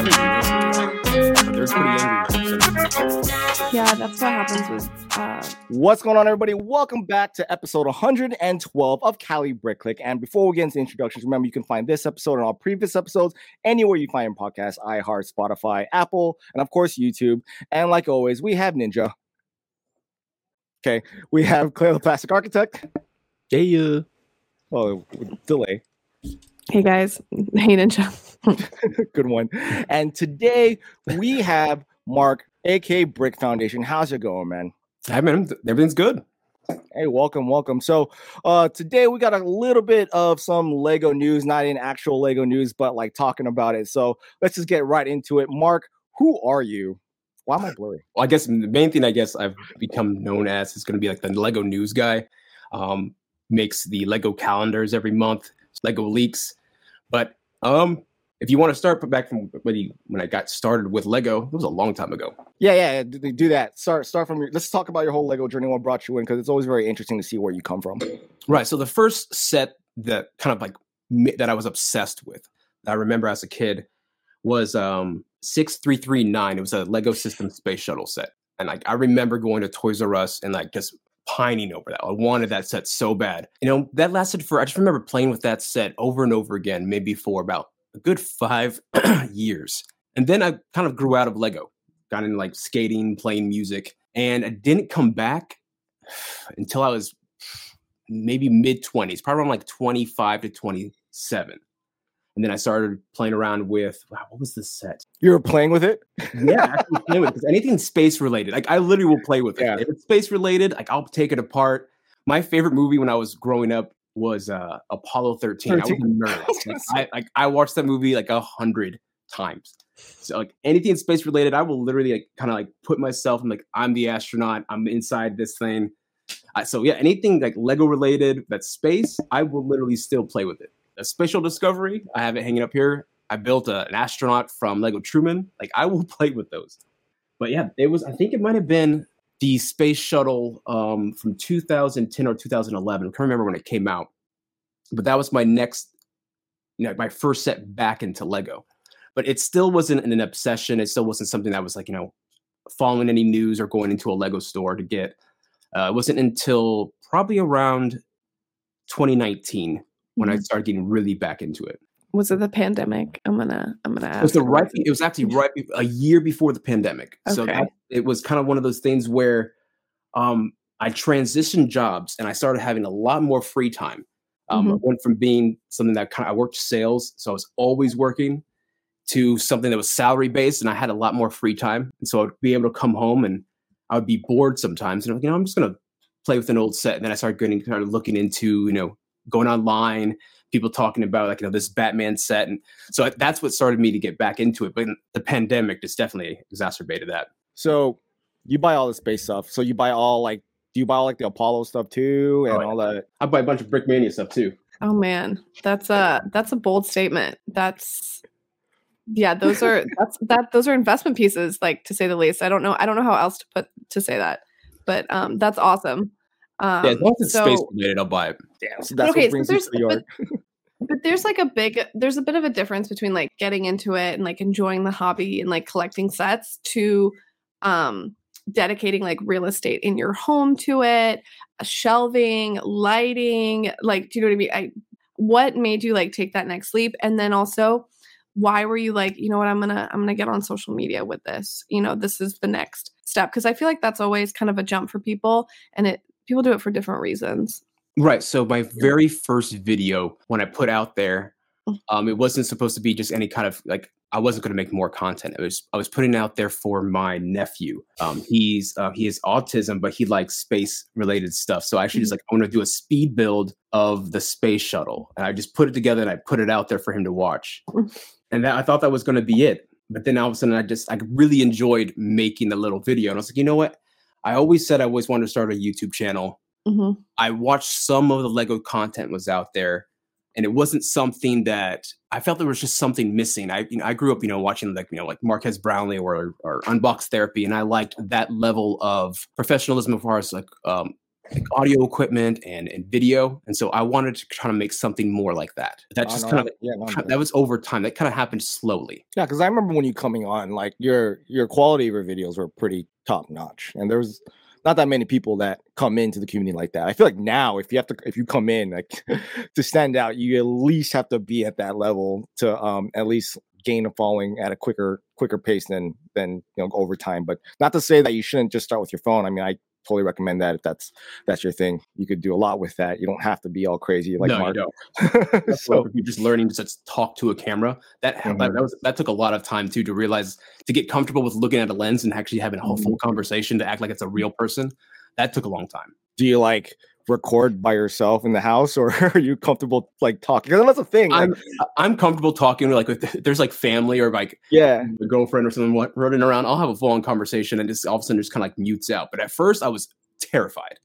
I didn't do this, but they're pretty angry. Yeah, that's what happens with. Uh, What's going on, everybody? Welcome back to episode 112 of Cali Brick Click. And before we get into introductions, remember you can find this episode and all previous episodes anywhere you find your podcasts iHeart, Spotify, Apple, and of course, YouTube. And like always, we have Ninja. Okay, we have Claire the Plastic Architect. Yeah. Oh, with delay. Hey guys, hey Ninja. Good one. And today we have Mark, aka Brick Foundation. How's it going, man? I mean, everything's good. Hey, welcome, welcome. So, uh, today we got a little bit of some Lego news, not in actual Lego news, but like talking about it. So, let's just get right into it. Mark, who are you? Why am I blurry? Well, I guess the main thing I guess I've become known as is going to be like the Lego news guy. Um, makes the Lego calendars every month, Lego leaks. But um, if you want to start back from when, you, when I got started with Lego, it was a long time ago. Yeah, yeah, do, that. Start, start from your. Let's talk about your whole Lego journey. What brought you in? Because it's always very interesting to see where you come from. Right. So the first set that kind of like that I was obsessed with, that I remember as a kid, was um 6339. It was a Lego System Space Shuttle set. And like I remember going to Toys R Us and like just pining over that. I wanted that set so bad. You know, that lasted for I just remember playing with that set over and over again, maybe for about a good five years. And then I kind of grew out of Lego, got into like skating, playing music, and I didn't come back until I was maybe mid 20s, probably around like 25 to 27. And then I started playing around with wow, what was the set? You were playing with it. Yeah, playing with it, anything space related. Like I literally will play with it. Yeah. If it's space related, like I'll take it apart. My favorite movie when I was growing up was uh Apollo 13. I was a 13. nerd. Like, I like I watched that movie like a hundred times. So like anything space related, I will literally like kind of like put myself. I'm like I'm the astronaut. I'm inside this thing. Uh, so yeah, anything like Lego related that's space, I will literally still play with it. A spatial discovery, I have it hanging up here. I built a, an astronaut from Lego Truman. Like I will play with those. But yeah, it was. I think it might have been the space shuttle um, from 2010 or 2011. I can't remember when it came out. But that was my next, you know, my first set back into Lego. But it still wasn't an obsession. It still wasn't something that was like you know, following any news or going into a Lego store to get. Uh, it wasn't until probably around 2019 when I Mhm. started getting really back into it. Was it the pandemic? I'm gonna, I'm gonna ask. It was the right. it? Was actually right be- a year before the pandemic. So Okay. that, it was kind of one of those things where um, I transitioned jobs and I started having a lot more free time. Um, I Mhm. went from being something that kind of I worked sales, so I was always working, to something that was salary based, and I had a lot more free time. And so I'd be able to come home and I would be bored sometimes, and I'm like, you know, I'm just gonna play with an old set. And then I started getting started looking into you know going online, people talking about like you know this Batman set, and so that's what started me to get back into it. But the pandemic just definitely exacerbated that. So, you buy all the space stuff. So you buy all like, do you buy all like the Apollo stuff too, and Oh, yeah. all that? I buy a bunch of Brickmania stuff too. Oh man, that's a that's a bold statement. That's yeah, those are that's that those are investment pieces, like to say the least. I don't know. I don't know how else to put to say that, but um, that's awesome. Um, yeah, as long as it's so- space related, I'll buy it. Damn. So that's okay, what so brings you there's to the yard. but there's like a big there's a bit of a difference between like getting into it and like enjoying the hobby and like collecting sets to um dedicating like real estate in your home to it shelving lighting like do you know what i mean i what made you like take that next leap and then also why were you like you know what i'm gonna i'm gonna get on social media with this you know this is the next step because i feel like that's always kind of a jump for people and it people do it for different reasons Right. So my very first video when I put out there, Mm. um, it wasn't supposed to be just any kind of like I wasn't going to make more content. It was I was putting it out there for my nephew. Um, he's uh, he has autism, but he likes space related stuff. So I actually just like I want to do a speed build of the space shuttle, and I just put it together and I put it out there for him to watch. Mm. and that I thought that was going to be it. But then all of a sudden, I just I really enjoyed making the little video, and I was like, you know what? I always said I always wanted to start a YouTube channel. hmm I watched some of the Lego content was out there, and it wasn't something that I felt there was just something missing. I you know I grew up you know watching like you know like Marques Brownlee or or Unbox Therapy, and I liked that level of professionalism as far as like um, like audio equipment and and video, and so I wanted to try to make something more like that. That just no, kind of that- yeah, no, kind of- no. that was over time. That kind of happened slowly. Yeah, because I remember when you coming on, like your your quality of your videos were pretty top notch, and there was not that many people that come into the community like that. I feel like now, if you have to, if you come in like to stand out, you at least have to be at that level to um at least gain a following at a quicker quicker pace than than you know over time. But not to say that you shouldn't just start with your phone. I mean, I totally recommend that if that's that's your thing. You could do a lot with that. You don't have to be all crazy like no, Mark. you don't. so you're just learning to just talk to a camera, that that, Mhm. that was that took a lot of time too to realize to get comfortable with looking at a lens and actually having a whole full conversation to act like it's a real person. That took a long time. do you like record by yourself in the house or are you comfortable like talking that's a thing. Like, I'm I'm comfortable talking like if there's like family or like yeah. a girlfriend or something running around. I'll have a full on conversation and just all of a sudden just kind of like mutes out. But at first I was terrified.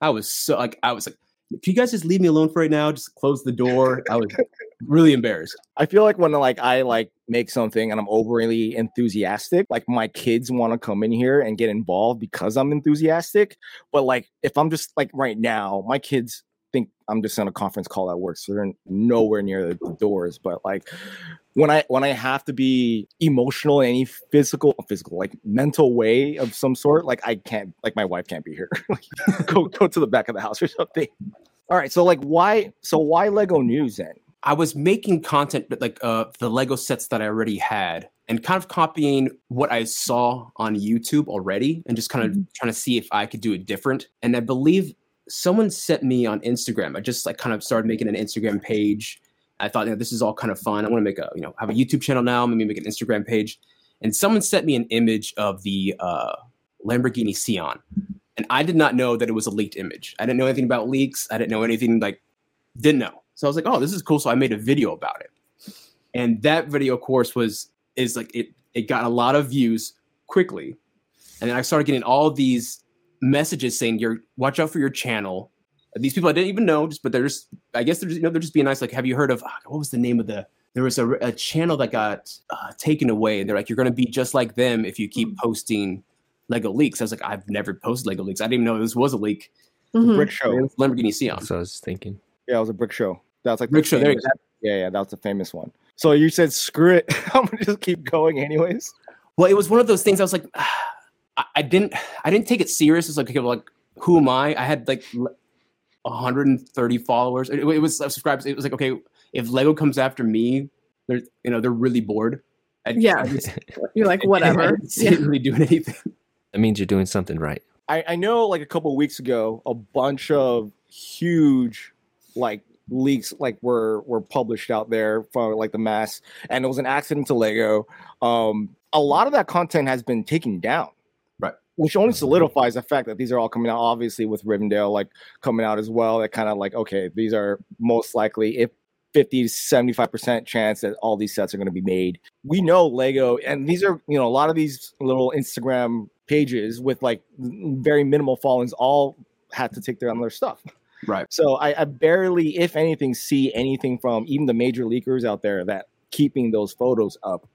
I was so like I was like, can you guys just leave me alone for right now? Just close the door. I was really embarrassed. I feel like when like I like make something and I'm overly enthusiastic, like my kids want to come in here and get involved because I'm enthusiastic. But like if I'm just like right now, my kids I'm just on a conference call at work, so they're nowhere near the, the doors. But like when I when I have to be emotional in any physical physical like mental way of some sort, like I can't like my wife can't be here. Like, go go to the back of the house or something. All right, so like why so why Lego News then? I was making content but like uh the Lego sets that I already had and kind of copying what I saw on YouTube already and just kind of trying to see if I could do it different. And I believe someone sent me on Instagram. I just like kind of started making an Instagram page. I thought, you know, this is all kind of fun. I want to make a, you know, have a YouTube channel now, maybe make an Instagram page. And someone sent me an image of the uh Lamborghini Sián. And I did not know that it was a leaked image. I didn't know anything about leaks. I didn't know anything like didn't know. So I was like, oh, this is cool. So I made a video about it. And that video, of course, was is like it it got a lot of views quickly. And then I started getting all these messages saying, You're watch out for your channel. These people I didn't even know, just but they're just I guess they're just, you know, they're just being nice. Like, have you heard of ah, what was the name of the there was a, a channel that got uh, taken away, and they're like, You're gonna be just like them if you keep posting Lego leaks. I was like, I've never posted Lego leaks. I didn't even know this was a leak. Mhm. Brick show. Lamborghini Sián. So I was thinking. Yeah, it was a brick show. That was like the Brick show, there you famous- Yeah, yeah, that was the famous one. So you said screw it. I'm gonna just keep going anyways. Well, it was one of those things. I was like, I, I didn't, I didn't take it serious. It's like, okay, well, like, who am I? I had like l- 130 followers. It, it was uh, subscribers. It was like, okay, if Lego comes after me, they're, you know, they're really bored. I, Yeah. I just- You're like, whatever. didn't Yeah. really doing anything. That means you're doing something right. I, I know like a couple of weeks ago, a bunch of huge like leaks like were were published out there from like the mass, and it was an accident to Lego. Um, a lot of that content has been taken down, Right. Which only solidifies the fact that these are all coming out. Obviously, with Rivendell like coming out as well, that kind of like okay, these are most likely if 50 to 75% chance that all these sets are going to be made. We know Lego, and these are, you know, a lot of these little Instagram pages with like very minimal followings all had to take down their stuff. Right. So I, I barely, if anything, see anything from even the major leakers out there that keeping those photos up.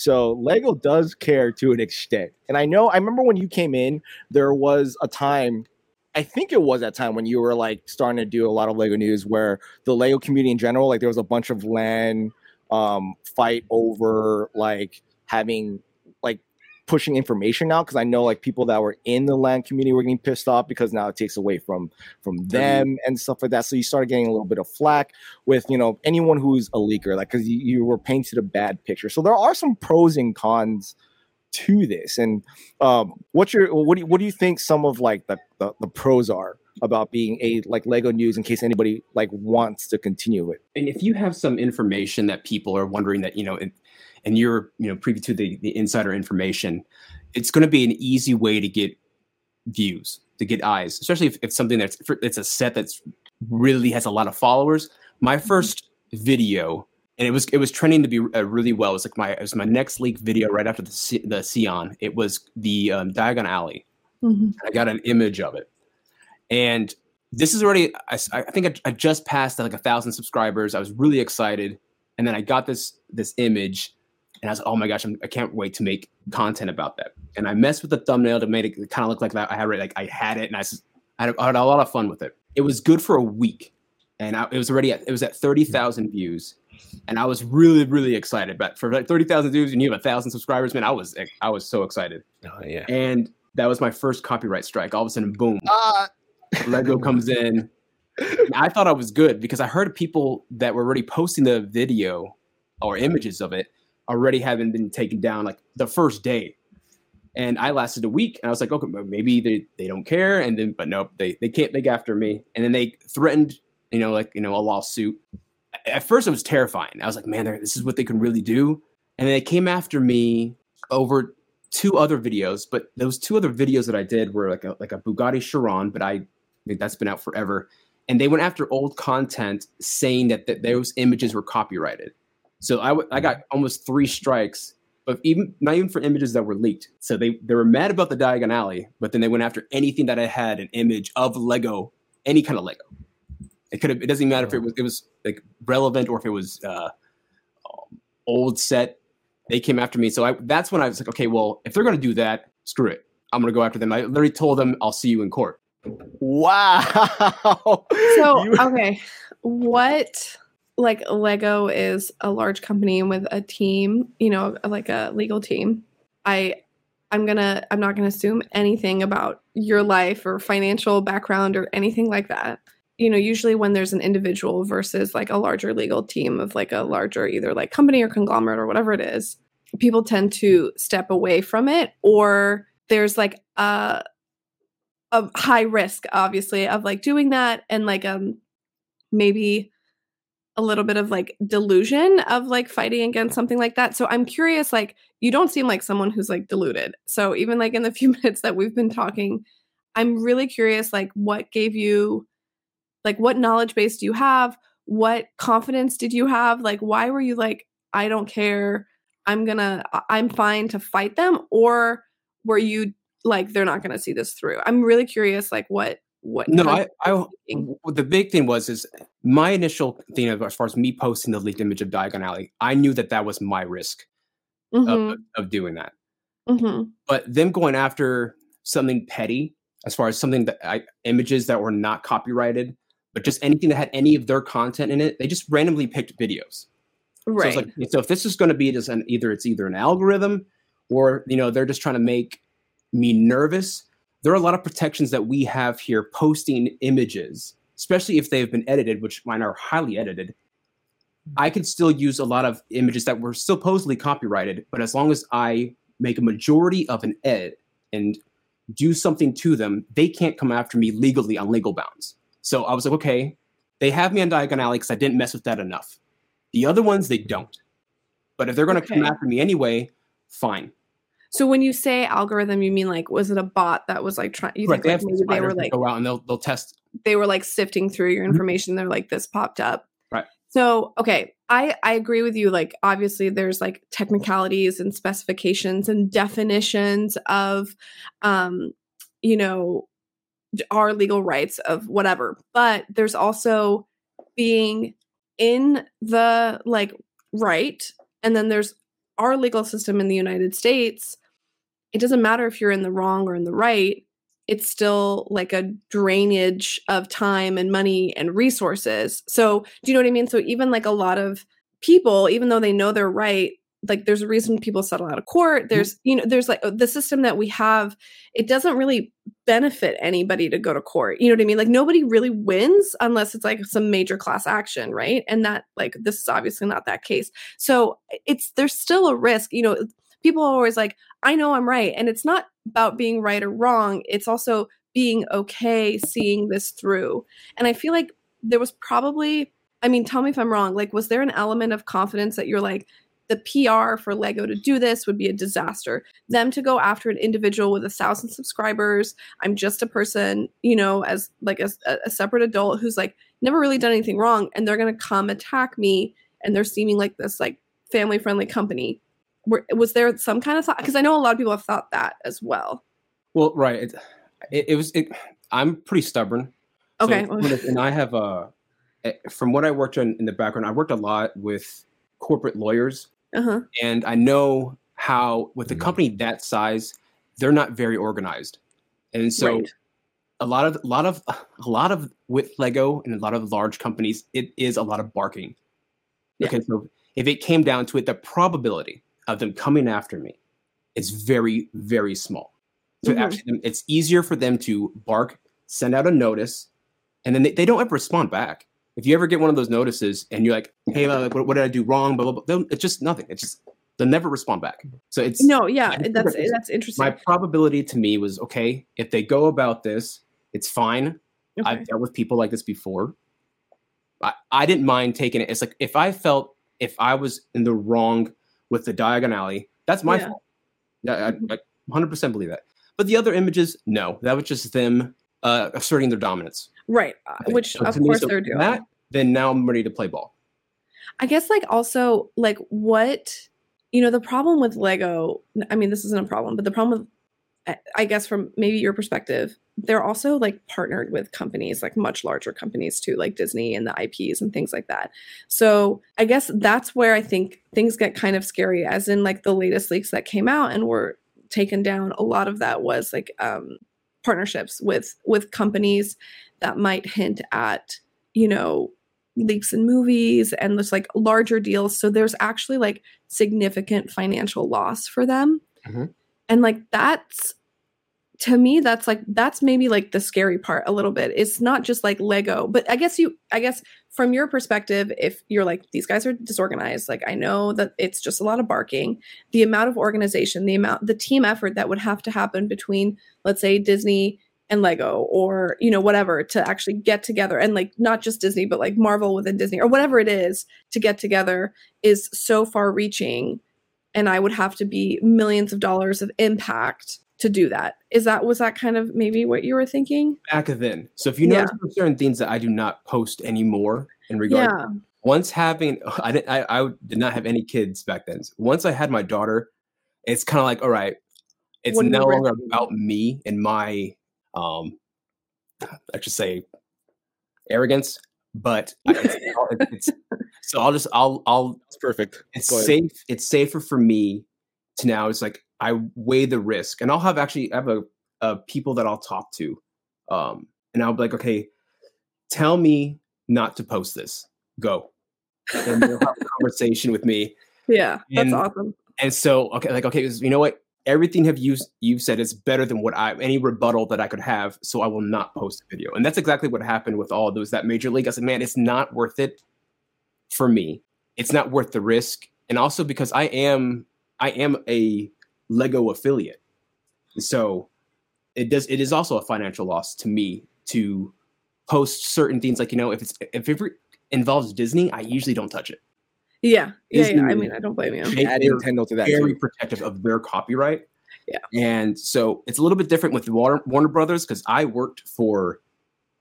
So Lego does care to an extent. And I know I remember when you came in, there was a time I think it was that time when you were like starting to do a lot of Lego news where the Lego community in general, like there was a bunch of LAN um fight over like having pushing information out because I know like people that were in the LAN community were getting pissed off because now it takes away from from them and stuff like that. So you started getting a little bit of flack with you know anyone who's a leaker, like because you, you were painted a bad picture. So there are some pros and cons to this. And um, what's your what do you, what do you think some of like the, the the pros are about being a like Lego News in case anybody like wants to continue it? And if you have some information that people are wondering that, you know, and, you're, you know, privy to the, the insider information, it's going to be an easy way to get views, to get eyes, especially if it's something that's, it's a set that's really has a lot of followers. My first video, and it was, it was trending to be uh, really well. It was like my, it was my next leak video right after the, C- the Sián. It was the um, Diagon Alley. Mhm. I got an image of it. And this is already, I, I think I, I just passed like a thousand subscribers. I was really excited. And then I got this this image and I was like, oh my gosh, I'm, I can't wait to make content about that. And I messed with the thumbnail to make it kind of look like that. I had it, like I had it and I, s- I had, I had a lot of fun with it. It was good for a week, and I, it was already at, it was at thirty thousand views, and I was really really excited. But for like thirty thousand views, and you have a thousand subscribers, man, I was I was so excited. Oh yeah. And that was my first copyright strike. All of a sudden, boom, Ah, Lego comes in. I thought I was good because I heard people that were already posting the video or images of it already having been taken down like the first day. And I lasted a week and I was like, okay, maybe they, they don't care. And then, but nope, they, they can't make after me. And then they threatened, you know, like, you know, a lawsuit. At first it was terrifying. I was like, man, this is what they can really do. And then they came after me over two other videos, but those two other videos that I did were like a, like a Bugatti Chiron, but I, I mean, that's been out forever. And they went after old content saying that, that those images were copyrighted. So I, w- I got almost three strikes, but even not even for images that were leaked. So they, they were mad about the Diagon Alley, but then they went after anything that I had an image of Lego, any kind of Lego. It could have. It doesn't matter if it was it was like relevant or if it was uh, old set. They came after me, so I, that's when I was like, okay, well, if they're going to do that, screw it. I'm going to go after them. I literally told them, I'll see you in court. wow. So You- okay, what like Lego is a large company with a team, you know, like a legal team. I I'm gonna I'm not gonna assume anything about your life or financial background or anything like that. You know, usually when there's an individual versus like a larger legal team of like a larger either like company or conglomerate or whatever it is, people tend to step away from it or there's like a a high risk obviously of like doing that and like um maybe a little bit of like delusion of like fighting against something like that. So I'm curious like you don't seem like someone who's like deluded. So even like in the few minutes that we've been talking, I'm really curious like what gave you like what knowledge base do you have? What confidence did you have? Like why were you like I don't care. I'm to I'm fine to fight them or were you like they're not to see this through? I'm really curious like what what No, I, I were thinking. w- the big thing was is my initial thing as far as me posting the leaked image of Diagon Alley, I knew that that was my risk Mhm, of, of doing that. mhm. But them going after something petty, as far as something that I images that were not copyrighted, but just anything that had any of their content in it, they just randomly picked videos. Right. So, it's like, so if this is going to be just an either it's either an algorithm or you know they're just trying to make me nervous. There are a lot of protections that we have here posting images, especially if they've been edited, which mine are highly edited. I could still use a lot of images that were supposedly copyrighted, but as long as I make a majority of an edit and do something to them, they can't come after me legally on legal bounds. So I was like, okay, they have me on Diagon Alley because I didn't mess with that enough. The other ones, they don't. But if they're going to come after me anyway, fine. So when you say algorithm, you mean like was it a bot that was like trying? You Right, think like maybe they were like go out and they'll they'll test. They were like sifting through your Mhm. information. They're like this popped up. Right. So okay, I I agree with you. Like obviously there's like technicalities and specifications and definitions of, um, you know, our legal rights of whatever. But there's also being in the like right, and then there's our legal system in the United States. It doesn't matter if you're in the wrong or in the right it's still like a drainage of time and money and resources. So, do you know what I mean? So, even like a lot of people, even though they know they're right, like there's a reason people settle out of court. Mm-hmm. There's, you know, there's like the system that we have, it doesn't really benefit anybody to go to court. You know what I mean? Like nobody really wins unless it's like some major class action, right? And that, like, this is obviously not that case. So, it's there's still a risk, you know. People are always like, I know I'm right. And it's not about being right or wrong. It's also being okay seeing this through. And I feel like there was probably, I mean, tell me if I'm wrong. Like, was there an element of confidence that you're like, the PR for Lego to do this would be a disaster. Them to go after an individual with a thousand subscribers. I'm just a person, you know, as like a, a separate adult who's like never really done anything wrong, and they're gonna come attack me, and they're seeming like this like family friendly company were, was there some kind of thought because i know a lot of people have thought that as well Well, right. It, it, it was. It, I'm pretty stubborn. Okay it- and I have eh, from what I worked on in the background, I worked a lot with corporate lawyers, uh-huh and I know how with a company that size, they're not very organized, and so Right. a lot of a lot of a lot of with Lego and a lot of large companies, it is a lot of barking. Yeah. Okay, so if it came down to it, the probability of them coming after me is very, very small. So Mhm. actually, it's easier for them to bark, send out a notice, and then they, they don't ever respond back. If you ever get one of those notices and you're like, "Hey, uh, like, what, what did I do wrong?" Blah blah blah. It's just nothing. It's just they'll never respond back. So it's No, yeah, that's that's interesting. my probability to me was okay if they go about this it's fine Okay. i've dealt with people like this before I, I didn't mind taking it it's like if i felt if i was in the wrong with the diagon alley that's my Yeah. fault yeah I, I 100% believe that but the other images no that was just them uh, asserting their dominance right, uh, which so of to me, course so they're doing. that then now i'm ready to play ball I guess like also like what you know the problem with Lego. I mean, this isn't a problem, but the problem with I- guess from maybe your perspective, they're also like partnered with companies like much larger companies too, like Disney and the IPs and things like that. So I guess that's where I think things get kind of scary. As in like the latest leaks that came out and were taken down, a lot of that was like um, partnerships with with companies that might hint at you know leaks in movies and this like larger deals so there's actually like significant financial loss for them Mhm. And like that's to me that's like that's maybe like the scary part a little bit. It's not just like lego but i guess you i guess from your perspective if you're like these guys are disorganized like i know that it's just a lot of barking. The amount of organization the amount the team effort that would have to happen between let's say disney and lego or you know whatever to actually get together. And like not just disney but like marvel within disney or whatever it is to get together is so far reaching and i would have to be millions of dollars of impact to do that. Is that was that kind of maybe what you were thinking? Back then. So if you Yeah. notice there certain things that i do not post anymore in regard yeah. Once having I didn't I, I did not have any kids back then. Once I had my daughter, it's kind of like all right, it's no longer about me and my um I should say arrogance, but so I'll just I'll I'll It's perfect. it's safe it's safer for me to now it's like I weigh the risk and I'll have actually I have a, a people that I'll talk to um and I'll be like okay tell me not to post this. Go. And they'll have a conversation with me yeah that's And- awesome. and so okay like okay you know what everything have you you've said is better than what I any rebuttal that I could have so I will not post a video. And that's exactly what happened with all those that major league I said man it's not worth it for me. It's not worth the risk. And also because I am I am a Lego affiliate. So it does it is also a financial loss to me to post certain things like you know if it's if it involves Disney I usually don't touch it yeah yeah yeah i mean i don't blame you They- Add Nintendo to that. very too. protective of their copyright. Yeah. And so it's a little bit different with Warner, Warner Brothers because I worked for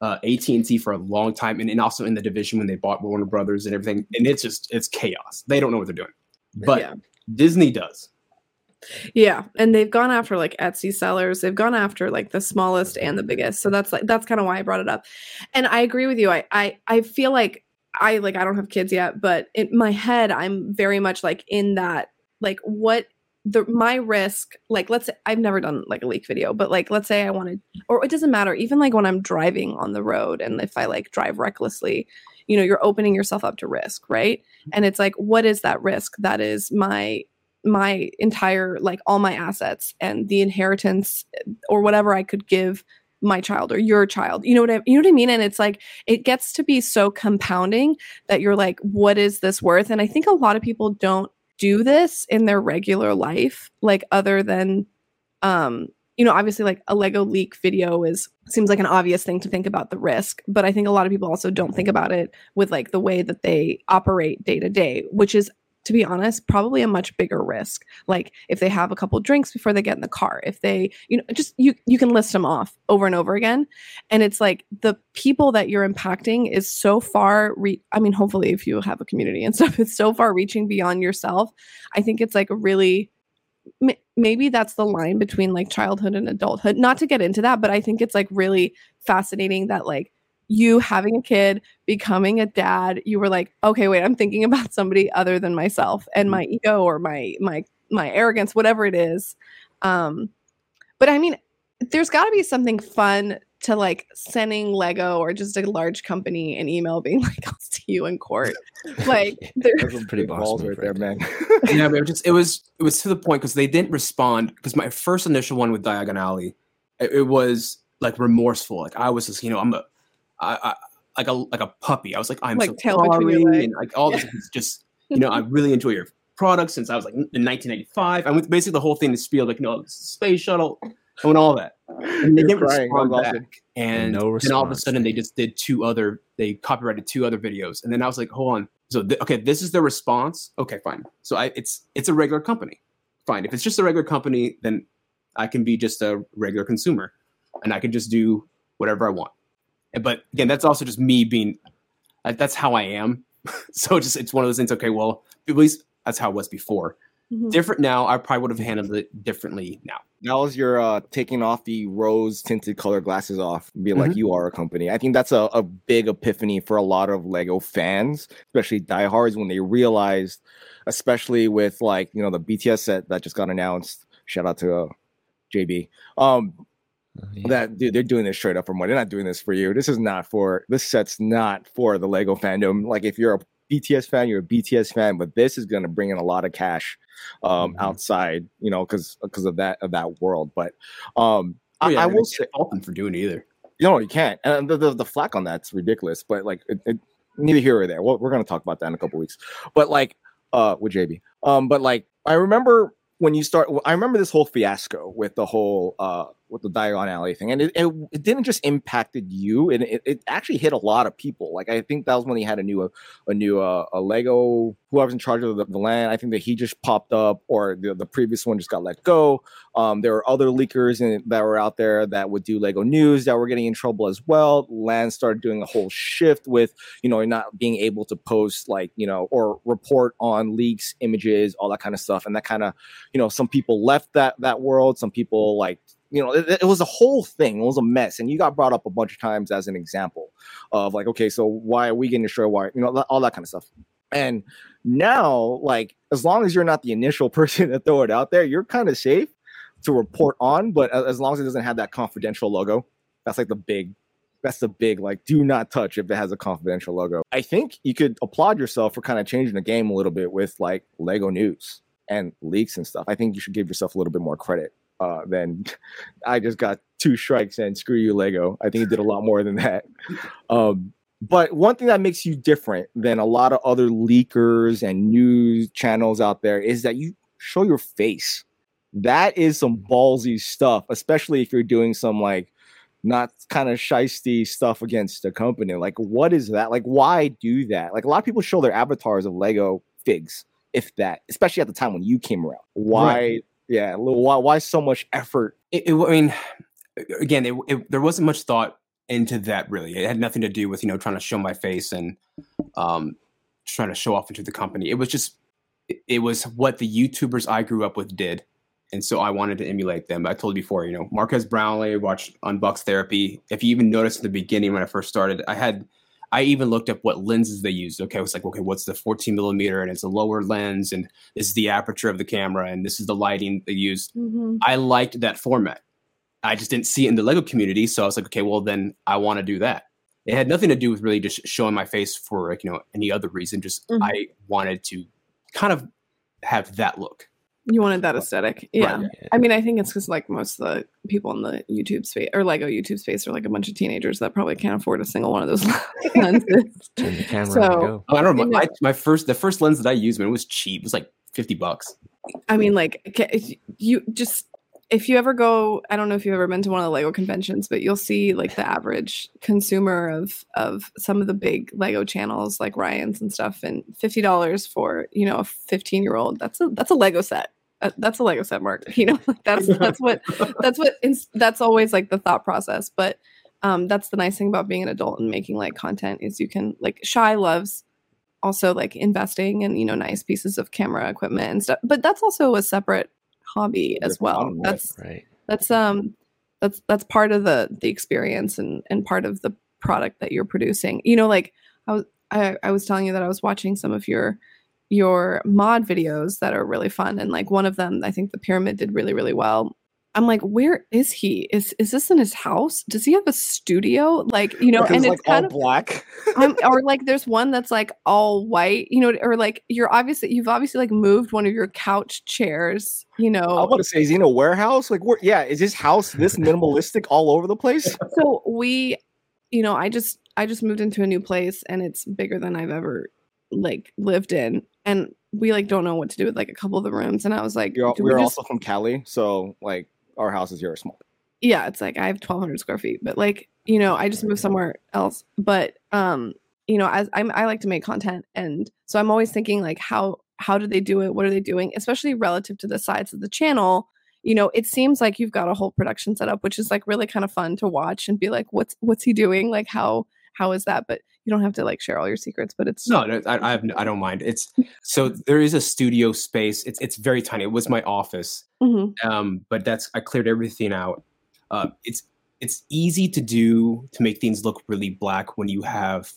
uh, AT&T for a long time and, and also in the division when they bought Warner Brothers and everything. And it's just, it's chaos. They don't know what they're doing. But yeah Disney does. Yeah, and they've gone after like Etsy sellers. They've gone after like the smallest and the biggest. So that's like that's kind of why I brought it up. And I agree with you. I I I feel like I like I don't have kids yet, but in my head I'm very much like in that like what the my risk like let's say I've never done like a leak video, but like let's say I wanted or it doesn't matter even like when I'm driving on the road and if I like drive recklessly, you know, you're opening yourself up to risk, right? Mm-hmm. And it's like what is that risk? That is my my entire like all my assets and the inheritance eh, or whatever I could give my child or your child. You know what I you know what I mean? And it's like it gets to be so compounding that you're like, what is this worth? And I think a lot of people don't do this in their regular life, like other than um you know obviously like a lego leak video is seems like an obvious thing to think about the risk but i think a lot of people also don't think about it with like the way that they operate day to day which is to be honest probably a much bigger risk. Like if they have a couple drinks before they get in the car if they you know just you you can list them off over and over again. And it's like the people that you're impacting is so far re- i mean hopefully if you have a community and stuff it's so far reaching beyond yourself. I think it's like a really maybe that's the line between like childhood and adulthood. Not to get into that but i think it's like really fascinating that like you having a kid becoming a dad you were like okay wait i'm thinking about somebody other than myself and my ego or my my my arrogance whatever it is um but i mean there's got to be something fun to like sending Lego or just a large company an email being like, "I'll see you in court." Like, there's Pretty balls right there, man. yeah, but it was just it was it was to the point because they didn't respond because my first initial one with Diagon Alley, it, it was like remorseful. Like I was just you know I'm a I, I like a like a puppy. I was like I'm Like so tail between your sorry and like all this is just you know I really enjoy your product since I was like in 1995. I went basically the whole thing to spiel like no this is space shuttle and all that. And they didn't respond back. And no then all of a sudden they just did two other they copyrighted two other videos. And then I was like hold on. So th- okay this is the response? Okay fine. So I it's it's a regular company. Fine. If it's just a regular company then I can be just a regular consumer and I can just do whatever I want. And- but again that's also just me being that's how I am so it's just it's one of those things okay well at least that's how it was before Mhm. different now I probably would have handled it differently now That was your uh, taking off the rose tinted color glasses off, and being Mm-hmm. like you are a company. I think that's a, a big epiphany for a lot of Lego fans, especially diehards, when they realized, especially with like you know the BTS set that just got announced. Shout out to uh, JB. Um, yeah. that dude, they're doing this straight up for money. They're not doing this for you. This is not for this set's not for the Lego fandom. Like if you're a BTS fan, you're a BTS fan, but this is going to bring in a lot of cash um, Mhm. outside, you know, because because of that of that world. But um, oh, I, yeah, I and will say, fault them for doing it either no, you can't. And the, the, the flack on that's ridiculous. But like, it, it, neither here or there. Well, we're gonna talk about that in a couple weeks. But like, uh, with JB. Um, but like, I remember when you start. I remember this whole fiasco with the whole uh with the Diagon Alley thing, and it, it, it didn't just impacted you. It, it it actually hit a lot of people. Like I think that was when he had a new a new uh, a Lego whoever's in charge of the, the LAN. I think that he just popped up, or the, the previous one just got let go. Um, there were other leakers in, that were out there that would do Lego news that were getting in trouble as well. LAN started doing a whole shift with you know not being able to post like you know or report on leaks, images, all that kind of stuff, and that kind of you know some people left that that world. Some people like you know it, it was a whole thing. It was a mess, and you got brought up a bunch of times as an example of like okay, so why are we getting destroyed? Why you know all that kind of stuff. And now, like, as long as you're not the initial person to throw it out there, you're kind of safe to report on. But as long as it doesn't have that confidential logo, that's like the big, that's the big, like, do not touch if it has a confidential logo. I think you could applaud yourself for kind of changing the game a little bit with like Lego news and leaks and stuff. I think you should give yourself a little bit more credit uh, than I just got two strikes and screw you, Lego. I think you did a lot more than that. Um, but one thing that makes you different than a lot of other leakers and news channels out there is that you show your face. That is some ballsy stuff, especially if you're doing some like not kind of shisty stuff against a company. Like, what is that? Like, why do that? Like, a lot of people show their avatars of Lego figs, if that, especially at the time when you came around. Why? Yeah, why? Why so much effort? it, it, I mean, again, it, there wasn't much thought into that really. It had nothing to do with you know trying to show my face and um, trying to show off into the company. It was just it, it was what the YouTubers I grew up with did, and so I wanted to emulate them. I told you before, you know, Marques Brownlee watched Unbox Therapy. If you even noticed in the beginning when I first started, I had. I even looked up what lenses they used. Okay, I was like, okay, what's the 14 millimeter, and it's a lower lens, and this is the aperture of the camera, and this is the lighting they used. Mhm. I liked that format. I just didn't see it in the Lego community, so I was like, okay, well then I want to do that. It had nothing to do with really just showing my face for like you know any other reason. Just Mhm. I wanted to kind of have that look. You wanted that aesthetic, yeah. Right. I mean, I think it's because like most of the people in the YouTube space or Lego oh, YouTube space are like a bunch of teenagers that probably can't afford a single one of those lenses. Turn the camera So- and go. Oh, I don't know. My, my first the first lens that I used, man, it was cheap. It was like fifty bucks. I mean, like you just if you ever go, I don't know if you've ever been to one of the Lego conventions, but you'll see like the average consumer of of some of the big Lego channels like Ryan's and stuff, and fifty dollars for you know a fifteen year old. That's a that's a Lego set. Uh, That's a Lego set, Mark. You know, like, that's that's what that's what that's always like the thought process. But um, that's the nice thing about being an adult and making like content is you can like Shy loves also like investing in you know nice pieces of camera equipment and stuff but that's also a separate hobby as well. that's Right. that's um that's that's part of the the experience and and part of the product that you're producing. You know like i was i, I was telling you that i was watching some of your your mod videos that are really fun and like one of them i think the pyramid did really really well I'm like, where is he? Is is this in his house? Does he have a studio? Like, you know, and it's like all kind of black. Or like there's one that's like all white, you know, or like you're obviously you've obviously like moved one of your couch chairs, you know. I want to say, is he in a warehouse? Like, where? Yeah, is his house this minimalistic all over the place? So we, you know, I just I just moved into a new place and it's bigger than I've ever like lived in, and we like don't know what to do with like a couple of the rooms, and I was like, You're, do we we're just- also from Cali, so like our houses here are small. yeah it's like i have 1200 square feet but like you know i just moved somewhere else. But um you know as I'm, i like to make content and so i'm always thinking like how how do they do it? What are they doing? Especially relative to the size of the channel you know it seems like you've got a whole production set up which is like really kind of fun to watch and be like what's what's he doing? Like how how is that? But you don't have to like share all your secrets but it's No, no, I, I have, I don't mind. It's so there is a studio space. It's it's very tiny. It was my office, Mhm. um, but that's I cleared everything out. Uh, it's it's easy to do to make things look really black when you have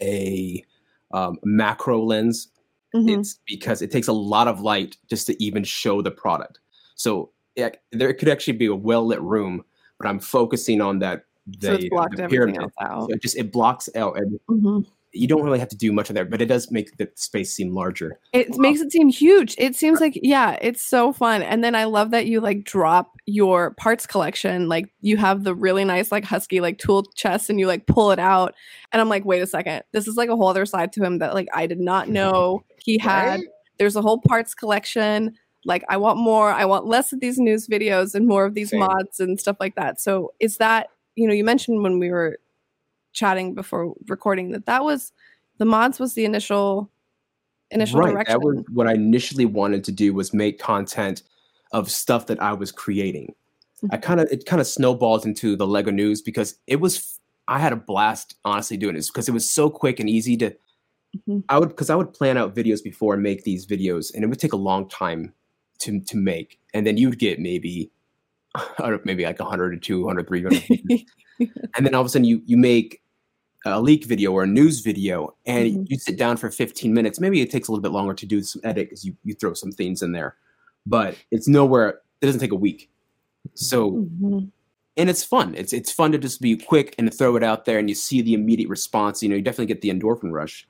a um, macro lens. Mhm. It's because it takes a lot of light just to even show the product. So yeah, there could actually be a well lit room, but I'm focusing on that. The, so it's blocked the everything pyramid. out So it just it blocks out. And Mhm. you don't really have to do much of that, but it does make the space seem larger. It makes it seem huge. It seems like yeah, it's so fun. And then I love that you like drop your parts collection. Like you have the really nice like husky like tool chest and you like pull it out. And I'm like, wait a second. This is like a whole other side to him that like I did not know he had. Right? There's a whole parts collection. Like I want more. I want less of these news videos and more of these Same. mods and stuff like that. So is that, you know, you mentioned when we were chatting before recording that that was the mods was the initial initial right. direction. That was what I initially wanted to do was make content of stuff that I was creating. I kind of it kind of snowballed into the Lego News because it was I had a blast honestly doing this because it was so quick and easy to Mhm. I would because I would plan out videos before and make these videos and it would take a long time to to make and then you'd get maybe I don't know, maybe like 100 to 200 300 and then all of a sudden you you make a leak video or a news video and Mhm. you sit down for 15 minutes. Maybe it takes a little bit longer to do some edit because you, you throw some things in there but it's nowhere it doesn't take a week. So Mhm. and it's fun. It's it's fun to just be quick and throw it out there and you see the immediate response you know you definitely get the endorphin rush.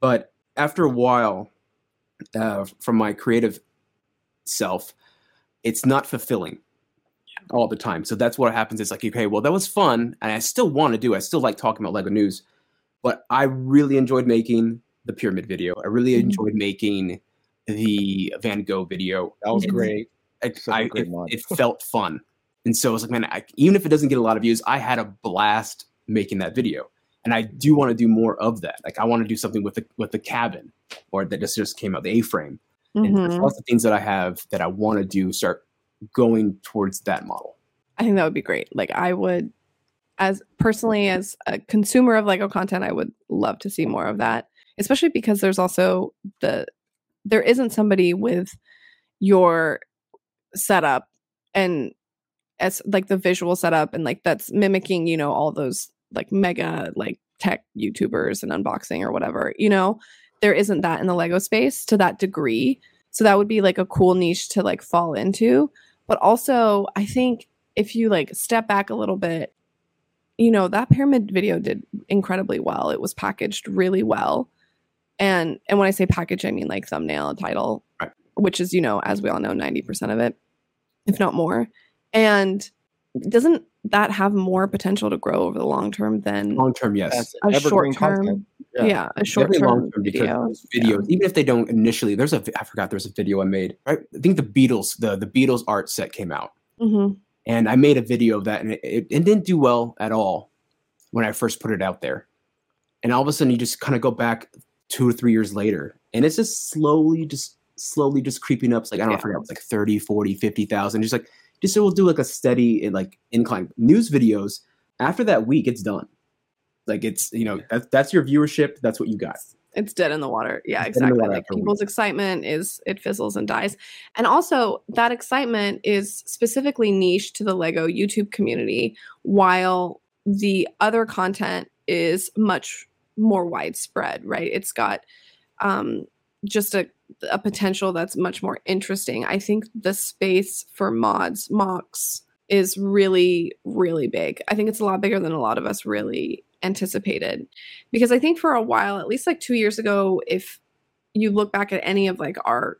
But after a while uh, from my creative self it's not fulfilling all the time. So that's what happens. It's like, okay, well, that was fun, and I still want to do. I still like talking about Lego News, but I really enjoyed making the pyramid video. I really Mhm. enjoyed making the Van Gogh video. That was great. I, great it, it felt fun, and so I was like, man, I, even if it doesn't get a lot of views, I had a blast making that video, and I do want to do more of that. Like, I want to do something with the with the cabin, or that just just came out, the A-frame. And there's Mhm. lots of things that I have that I want to do start going towards that model. I think that would be great. Like I would as personally as a consumer of Lego content, I would love to see more of that. Especially because there's also the there isn't somebody with your setup and as like the visual setup and like that's mimicking, you know, all those like mega like tech YouTubers and unboxing or whatever, you know, there isn't that in the Lego space to that degree. So that would be like a cool niche to like fall into. But also, I think if you like step back a little bit, you know, that pyramid video did incredibly well. It was packaged really well. And and when I say package, I mean like thumbnail and title, Right. which is, you know, as we all know, 90% of it, if not more. And doesn't that have more potential to grow over the long term than Long term, yes. A short term? Content. Yeah. a short term video. videos, even if they don't initially, there's a I forgot there's a video I made. Right, I think the Beatles, the the Beatles art set came out, hmm and I made a video of that, and it, it, it didn't do well at all when I first put it out there. And all of a sudden, you just kind of go back two or three years later, and it's just slowly, just slowly, just creeping up. It's like I don't know, I Yeah. forgot, it's like 30, 40, 50,000. Just like just so we'll do like a steady like incline news videos. After that week, it's done. Like it's you know that's that's your viewership. That's what you got. it's dead in the water. Yeah, It's dead in the exactly. water Like after a week. people's excitement is it fizzles and dies. And also that excitement is specifically niche to the Lego YouTube community, while the other content is much more widespread, right? It's got um just a a potential that's much more interesting. I think the space for mods, MOCs is really really big. I think it's a lot bigger than a lot of us really anticipated. Because I think for a while, at least like 2 years ago, if you look back at any of like our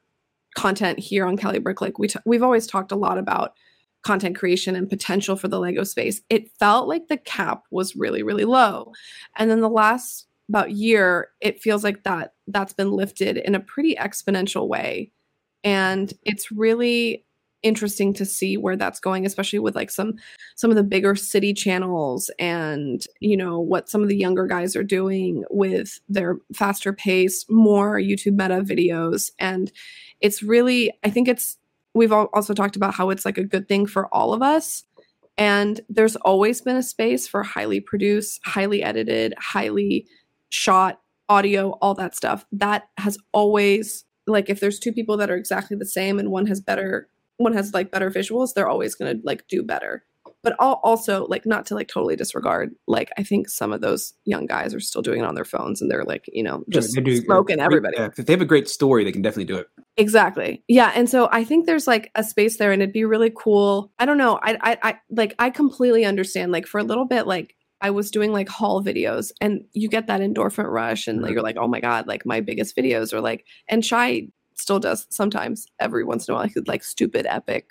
content here on Cali Bricklick, we t- we've always talked a lot about content creation and potential for the Lego space. It felt like the cap was really really low. And then the last about year, it feels like that that's been lifted in a pretty exponential way. And it's really interesting to see where that's going especially with like some some of the bigger city channels and you know what some of the younger guys are doing with their faster pace more youtube meta videos. And it's really i think it's we've also talked about how it's like a good thing for all of us. And there's always been a space for highly produced highly edited highly shot audio all that stuff. That has always like if there's two people that are exactly the same and one has better one has like better visuals, they're always going to like do better. But also like not to like totally disregard like I think some of those young guys are still doing it on their phones and they're like you know just yeah, smoking everybody. Yeah, if they have a great story, they can definitely do it. Exactly. Yeah, and so I think there's like a space there, and it'd be really cool. I don't know. I I, I like I completely understand. Like for a little bit, like I was doing like haul videos and you get that endorphin rush and like, you're like, oh my God, like my biggest videos are like, and Sián still does sometimes every once in a while, like, like stupid epic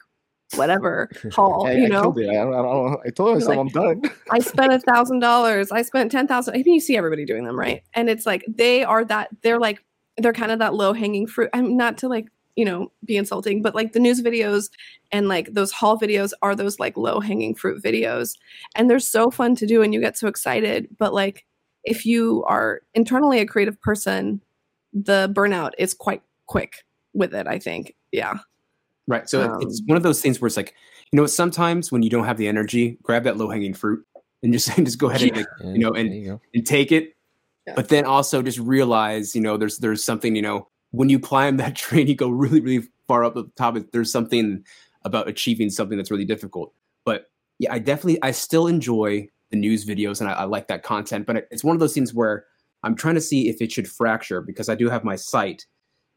whatever haul, I, you know. I, I, I, I told myself like, I'm done. I spent a thousand dollars. I spent ten thousand. I think you see everybody doing them, right? And it's like they are that they're like they're kind of that low hanging fruit. I'm not to like you know be insulting, but like the news videos and like those haul videos are those like low hanging fruit videos, and they're so fun to do, and you get so excited. But like if you are internally a creative person, the burnout is quite quick with it, I think. Yeah. Right. So um, it's one of those things where it's like, you know, sometimes when you don't have the energy, grab that low hanging fruit and just just go ahead and yeah, you know and you and take it. Yeah. But then also just realize, you know, there's there's something, you know, when you climb that train, you go really really far up at the top. There's something about achieving something that's really difficult. But yeah, I definitely I still enjoy the news videos and I, I like that content. But it's one of those things where I'm trying to see if it should fracture because I do have my site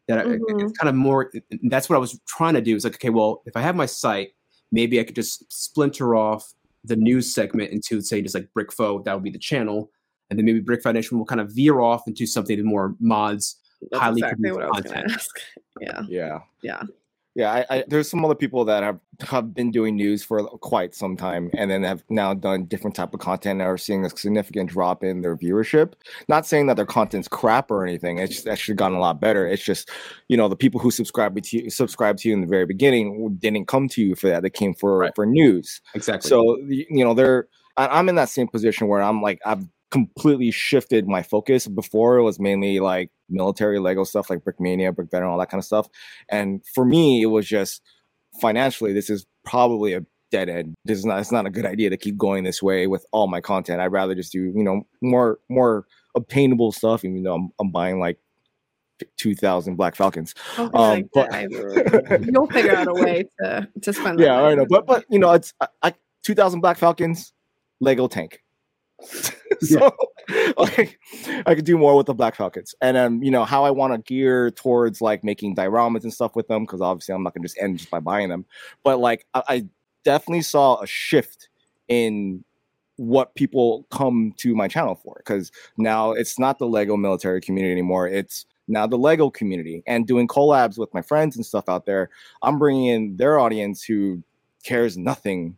that mm-hmm. it's kind of more that's what i was trying to do is like okay well if i have my site maybe i could just splinter off the news segment into say just like brickfo that would be the channel and then maybe brick foundation will kind of veer off into something more mods that's highly exactly produced content. yeah. Yeah. Yeah yeah, I, I, there's some other people that have have been doing news for quite some time, and then have now done different type of content and are seeing a significant drop in their viewership. Not saying that their content's crap or anything; it's actually gotten a lot better. It's just, you know, the people who subscribe to you, subscribe to you in the very beginning didn't come to you for that; they came for right. for news. Exactly. So you know, they're I'm in that same position where I'm like I've completely shifted my focus. Before it was mainly like military Lego stuff like Brickmania, Brick Veteran, all that kind of stuff. And for me, it was just financially, this is probably a dead end. This is not it's not a good idea to keep going this way with all my content. I'd rather just do, you know, more more obtainable stuff, even though I'm, I'm buying like 2000 black falcons um, like but you'll figure out a way to to spend yeah i know but but you know it's I, I 2000 black falcons lego tank so like I could do more with the Black Falcons. And um, you know, how I want to gear towards like making dioramas and stuff with them, because obviously I'm not gonna just end just by buying them. But like I, I definitely saw a shift in what people come to my channel for because now it's not the lego military community anymore it's now the lego community and doing collabs with my friends and stuff out there i'm bringing in their audience who cares nothing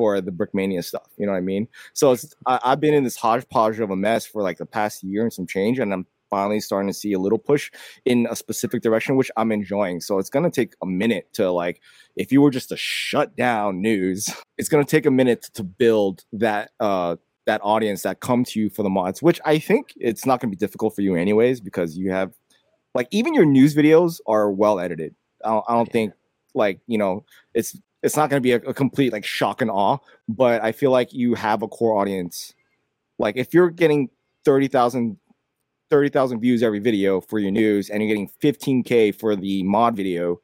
for the Brickmania stuff. You know what I mean? So it's I, have been in this hodgepodge of a mess for like the past year and some change, and I'm finally starting to see a little push in a specific direction, which I'm enjoying. So it's gonna take a minute to like, if you were just to shut down news, it's gonna take a minute to build that uh that audience that come to you for the mods, which I think it's not gonna be difficult for you anyways because you have like even your news videos are well edited. I don't, I don't think like you know it's it's not going to be a, a, complete like shock and awe, but I feel like you have a core audience. Like if you're getting 30,000 30,000 views every video for your news and you're getting 15k for the mod video,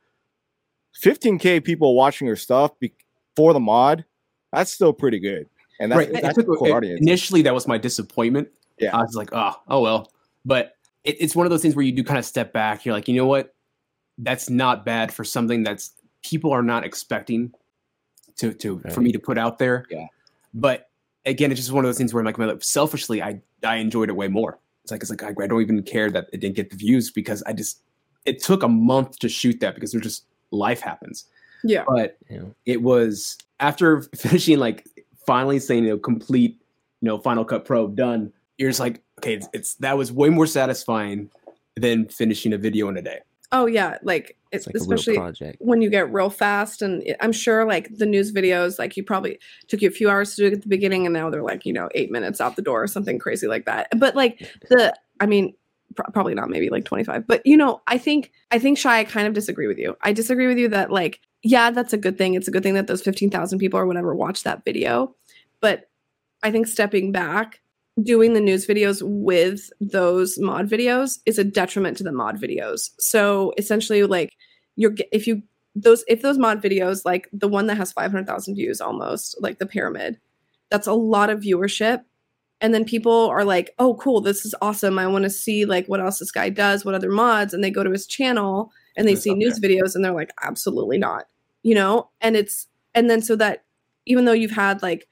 15k people watching your stuff be- for the mod, that's still pretty good. And that's, right. that's took, core audience. Initially that was my disappointment. Yeah. I was like, "Oh, oh well." But it, it's one of those things where you do kind of step back. You're like, you know what? That's not bad for something that's people are not expecting to to for me to put out there. Yeah. But again, it's just one of those things where I'm like, like selfishly, I I enjoyed it way more. It's like it's like I, I don't even care that it didn't get the views because I just it took a month to shoot that because there's just life happens. Yeah. But Yeah. it was after finishing like finally saying you know complete you know Final Cut Pro done. You're just like okay, it's, it's that was way more satisfying than finishing a video in a day. Oh yeah, like It's like especially project. when you get real fast and it- i'm sure like the news videos like you probably took you a few hours to do it at the beginning and now they're like you know eight minutes out the door or something crazy like that. But like the i mean pr- probably not maybe like 25 but you know i think i think Sián i kind of disagree with you. I disagree with you that like yeah that's a good thing. It's a good thing that those 15000 people or whatever watched that video. But i think stepping back doing the news videos with those mod videos is a detriment to the mod videos. So essentially like you're if you those if those mod videos like the one that has 500,000 views almost like the pyramid that's a lot of viewership. And then people are like oh cool this is awesome. I want to see like what else this guy does what other mods and they go to his channel and they It's see news videos and they're like absolutely not you know? And it's and then so that even though you've had like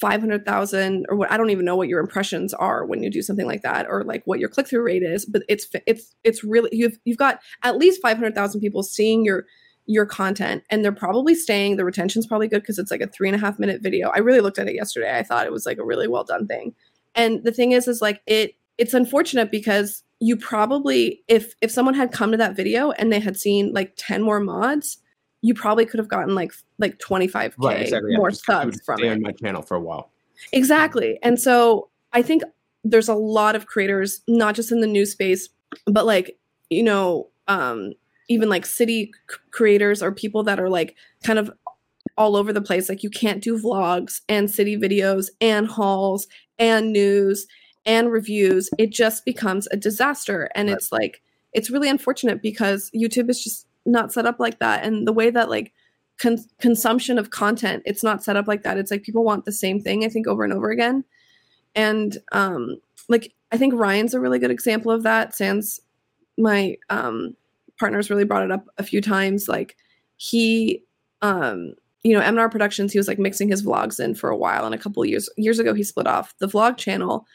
500,000 or what I don't even know what your impressions are when you do something like that or like what your click through rate is but it's it's it's really you've you've got at least 500,000 people seeing your your content and they're probably staying the retention's probably good because it's like a three and a half minute video. I really looked at it yesterday. I thought it was like a really well done thing. And the thing is is like it it's unfortunate because you probably if if someone had come to that video and they had seen like 10 more mods you probably could have gotten like like 25k yeah, more just- subs from stay it on my channel for a while. Exactly. And so I think there's a lot of creators, not just in the news space, but like, you know, um, even like city c- creators or people that are like kind of all over the place. Like you can't do vlogs and city videos and hauls and news and reviews. It just becomes a disaster. And Right. it's like, it's really unfortunate because YouTube is just not set up like that. And the way that like con- consumption of content it's not set up like that. It's like people want the same thing i think over and over again. And um like i think ryan's a really good example of that. Sans my um partner's really brought it up a few times. Like he um you know mnr productions he was like mixing his vlogs in for a while. And a couple years years ago he split off the vlog channel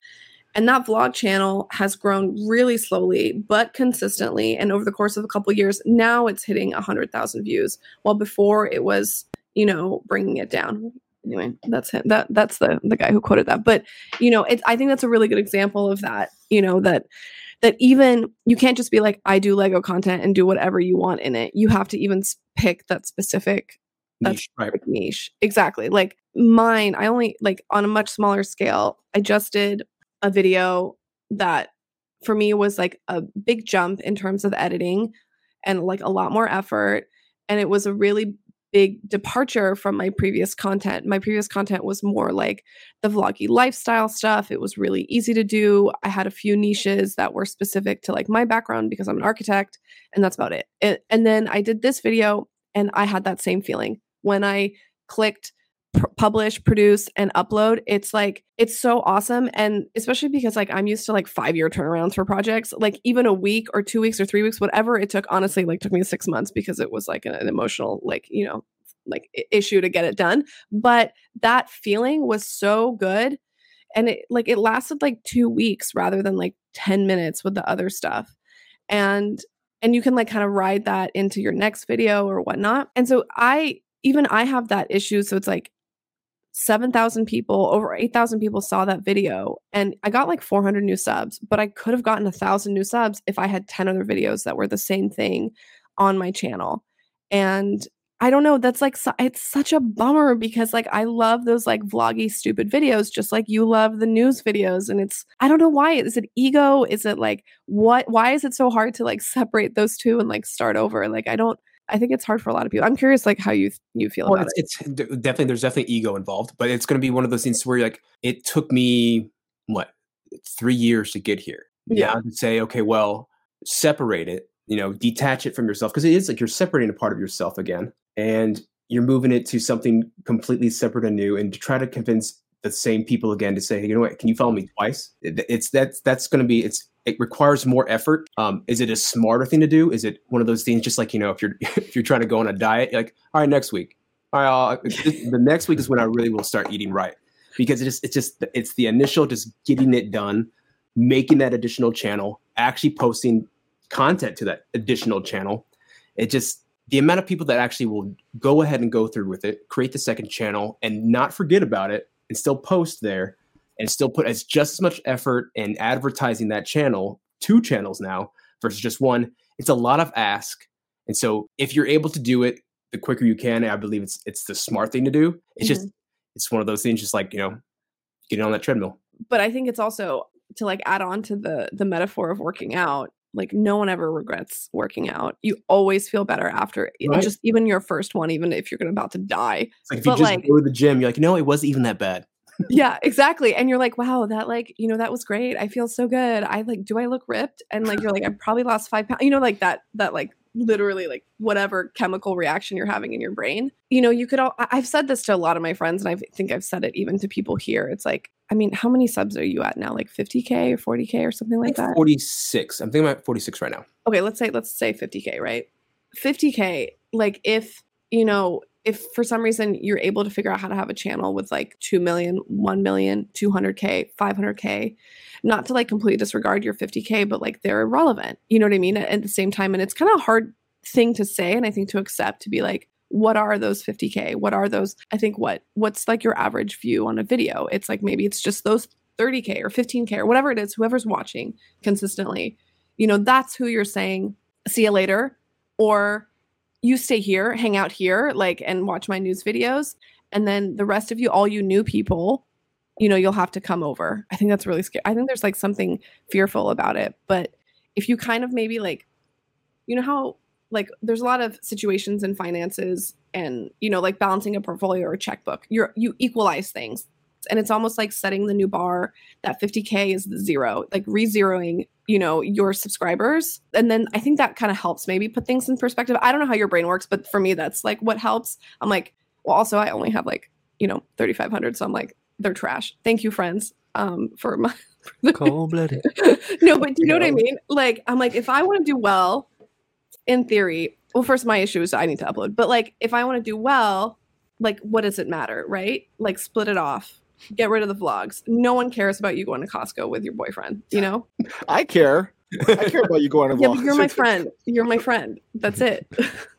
and that vlog channel has grown really slowly but consistently. And over the course of a couple of years now it's hitting 100000 views. While before it was you know bringing it down. Anyway that's him. That that's the the guy who quoted that. But you know it, i think that's a really good example of that you know that that even you can't just be like i do lego content and do whatever you want in it. You have to even pick that specific That's Niche, right? niche. Exactly. Like mine i only like on a much smaller scale i just did a video that for me was like a big jump in terms of editing and like a lot more effort and it was a really big departure from my previous content. My previous content was more like the vloggy lifestyle stuff. It was really easy to do. I had a few niches that were specific to like my background because i'm an architect and that's about it, and then i did this video and i had that same feeling. When i clicked publish produce and upload it's like it's so awesome and especially because like i'm used to like five year turnarounds for projects like even a week or two weeks or three weeks whatever it took honestly like took me six months because it was like an, an emotional like you know like issue to get it done but that feeling was so good and it like it lasted like two weeks rather than like 10 minutes with the other stuff and and you can like kind of ride that into your next video or whatnot and so i even i have that issue so it's like 7,000 people, over 8,000 people saw that video. And I got like 400 new subs, but I could have gotten a thousand new subs if I had 10 other videos that were the same thing on my channel. And I don't know, that's like, it's such a bummer because like I love those like vloggy, stupid videos, just like you love the news videos. And it's, I don't know why. Is it ego? Is it like, what, why is it so hard to like separate those two and like start over? Like, I don't, I think it's hard for a lot of people. I'm curious, like how you you feel Well, about it's, it. it's definitely there's definitely ego involved, but it's going to be one of those things where like it took me what three years to get here. Yeah. Now to say, okay, well, separate it, you know, detach it from yourself because it is like you're separating a part of yourself again, and you're moving it to something completely separate and new, and to try to convince the same people again to say, hey, you know what, can you follow me twice? It- It's that's that's going to be it's it requires more effort. Um, is it a smarter thing to do? Is it one of those things just like you know if you're if you're trying to go on a diet, like all right next week, all right, the next week is when I really will start eating right because it's just it's just it's the initial just getting it done, making that additional channel, actually posting content to that additional channel. It just the amount of people that actually will go ahead and go through with it, create the second channel, and not forget about it, and still post there, and still put as just as much effort in advertising that channel, two channels now versus just one. It's a lot of ask, and so if you're able to do it the quicker you can, I believe it's it's the smart thing to do. It's Mm-hmm. just it's one of those things, just like you know, getting on that treadmill. but I think it's also to like add on to the the metaphor of working out. Like no one ever regrets working out. You always feel better after Right. just even your first one, even if you're gonna about to die. It's like if you But, just like- go to the gym, you're like, no, it wasn't even that bad. Yeah, exactly. And you're like, wow, that like, you know, that was great. I feel so good. I like, do I look ripped? And like, you're like, I probably lost five pounds. You know, like that, that like literally like whatever chemical reaction you're having in your brain. You know, you could all, I've said this to a lot of my friends and I think I've said it even to people here. It's like, I mean, how many subs are you at now? Like 50K or 40K or something like that? 46. I'm thinking about 46 right now. okay let's say let's say 50k right 50k like if you know if for some reason you're able to figure out how to have a channel with like 2 million 1 million 200k 500k not to like completely disregard your 50k but like they're irrelevant. You know what i mean? At, at the same time and it's kind of a hard thing to say and i think to accept to be like what are those 50k what are those i think what what's like your average view on a video? It's like maybe it's just those 30k or 15k or whatever it is whoever's watching consistently. You know that's who you're saying see you later or you stay here hang out here like and watch my news videos and then the rest of you all you new people you know you'll have to come over. I think that's really scary. I think there's like something fearful about it but if you kind of maybe like you know how like there's a lot of situations in finances and you know like balancing a portfolio or a checkbook you're you equalize things and it's almost like setting the new bar that 50k is the zero like re-zeroing you know your subscribers. And then i think that kind of helps maybe put things in perspective. I don't know how your brain works but for me that's like what helps. I'm like well also i only have like you know 3500 so i'm like they're trash. Thank you friends um for my Cold blooded. no but do you know what i mean? Like i'm like if i want to do well in theory well first my issue is i need to upload but like if i want to do well like what does it matter right? Like split it off get rid of the vlogs no one cares about you going to costco with your boyfriend you know I care. I care about you going to yeah but you're my friend you're my friend that's it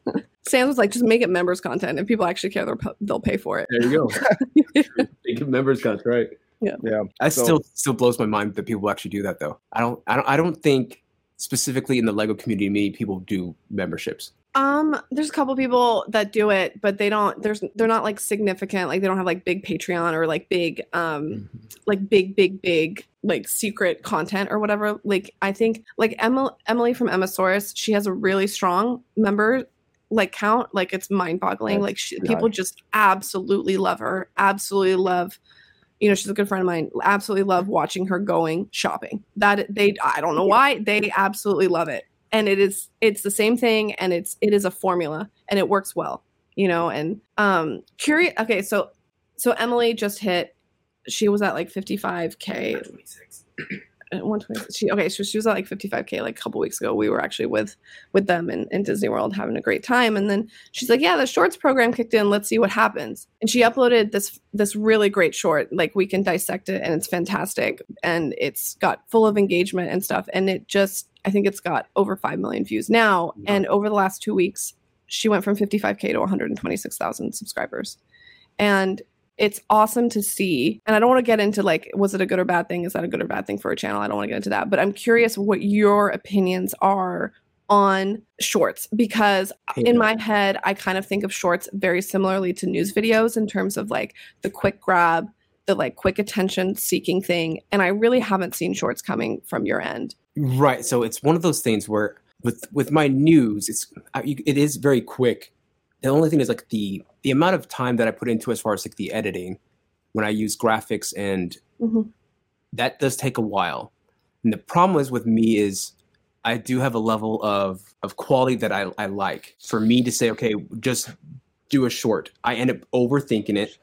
sam was like just make it members content if people actually care they'll, they'll pay for it There you go. Big members cuts, right? Yeah. That So- still still blows my mind that people actually do that though. I don't I don't I don't think specifically in the Lego community many people do memberships. Um, there's a couple people that do it, but they don't. There's they're not like significant. Like they don't have like big Patreon or like big um like big big big like secret content or whatever. Like I think like Emily Emily from Emmasaurus, she has a really strong member like count. Like it's mind boggling. Like she, people just absolutely love her. Absolutely love. You know, she's a good friend of mine. Absolutely love watching her going shopping. That they, I don't know why they absolutely love it and it is it's the same thing and it's it is a formula and it works well you know and um curious okay so so emily just hit she was at like 55k uh, 126 she okay so she was at like 55k like a couple weeks ago. We were actually with with them in, in disney world having a great time and then she's like yeah the shorts program kicked in. Let's see what happens. And she uploaded this this really great short like we can dissect it and it's fantastic and it's got full of engagement and stuff and it just i think it's got over 5 million views now. Wow. and over the last two weeks she went from 55k to 126000 subscribers. And it's awesome to see. And i don't want to get into like was it a good or bad thing? Is that a good or bad thing for a channel? I don't want to get into that. But i'm curious what your opinions are on shorts because in my head i kind of think of shorts very similarly to news videos in terms of like the quick grab the like quick attention seeking thing. And i really haven't seen shorts coming from your end Right. So it's one of those things where with with my news, it's uh, it is very quick. The only thing is like the the amount of time that I put into as far as like the editing when I use graphics and Mhm. that does take a while. And the problem is with me is I do have a level of of quality that I, I like. For me to say, okay, just do a short, I end up overthinking it.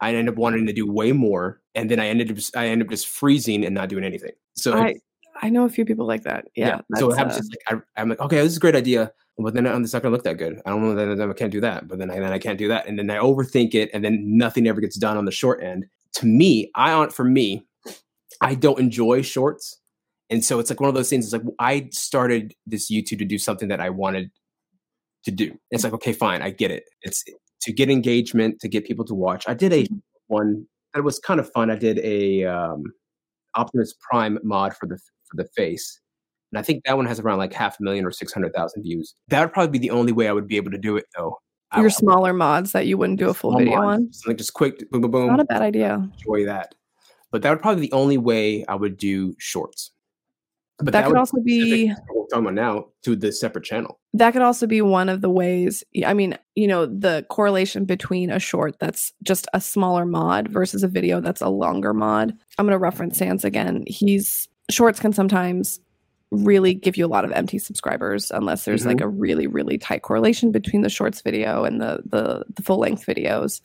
I end up wanting to do way more, and then I ended up I end up just freezing and not doing anything. So I, I know a few people like that. Yeah. So it happens uh, just like I, I'm like, okay, this is a great idea, but then it's not gonna look that good. I don't know that I can't do that, but then I, then I can't do that, and then I overthink it, and then nothing ever gets done on the short end. To me, I on for me, I don't enjoy shorts, and so it's like one of those things. It's like I started this YouTube to do something that I wanted to do. It's like okay, fine, I get it. It's to get engagement, to get people to watch. I did a Mhm. one that was kind of fun. I did a um, Optimus Prime mod for the for the face, and I think that one has around like half a million or six hundred thousand views. That would probably be the only way I would be able to do it, though. I your would- smaller mods that you wouldn't do a full video mods, on. something just quick, boom, boom, boom. Not a bad idea. enjoy that. But that would probably be the only way I would do shorts. But that could would also be specific to what we're talking now to the separate channel. that could also be one of the ways i mean you know the correlation between a short that's just a smaller mod versus a video that's a longer mod i'm going to reference sans again he's shorts can sometimes really give you a lot of empty subscribers unless there's like mm-hmm. a really really tight correlation between the shorts video and the the, the full length videos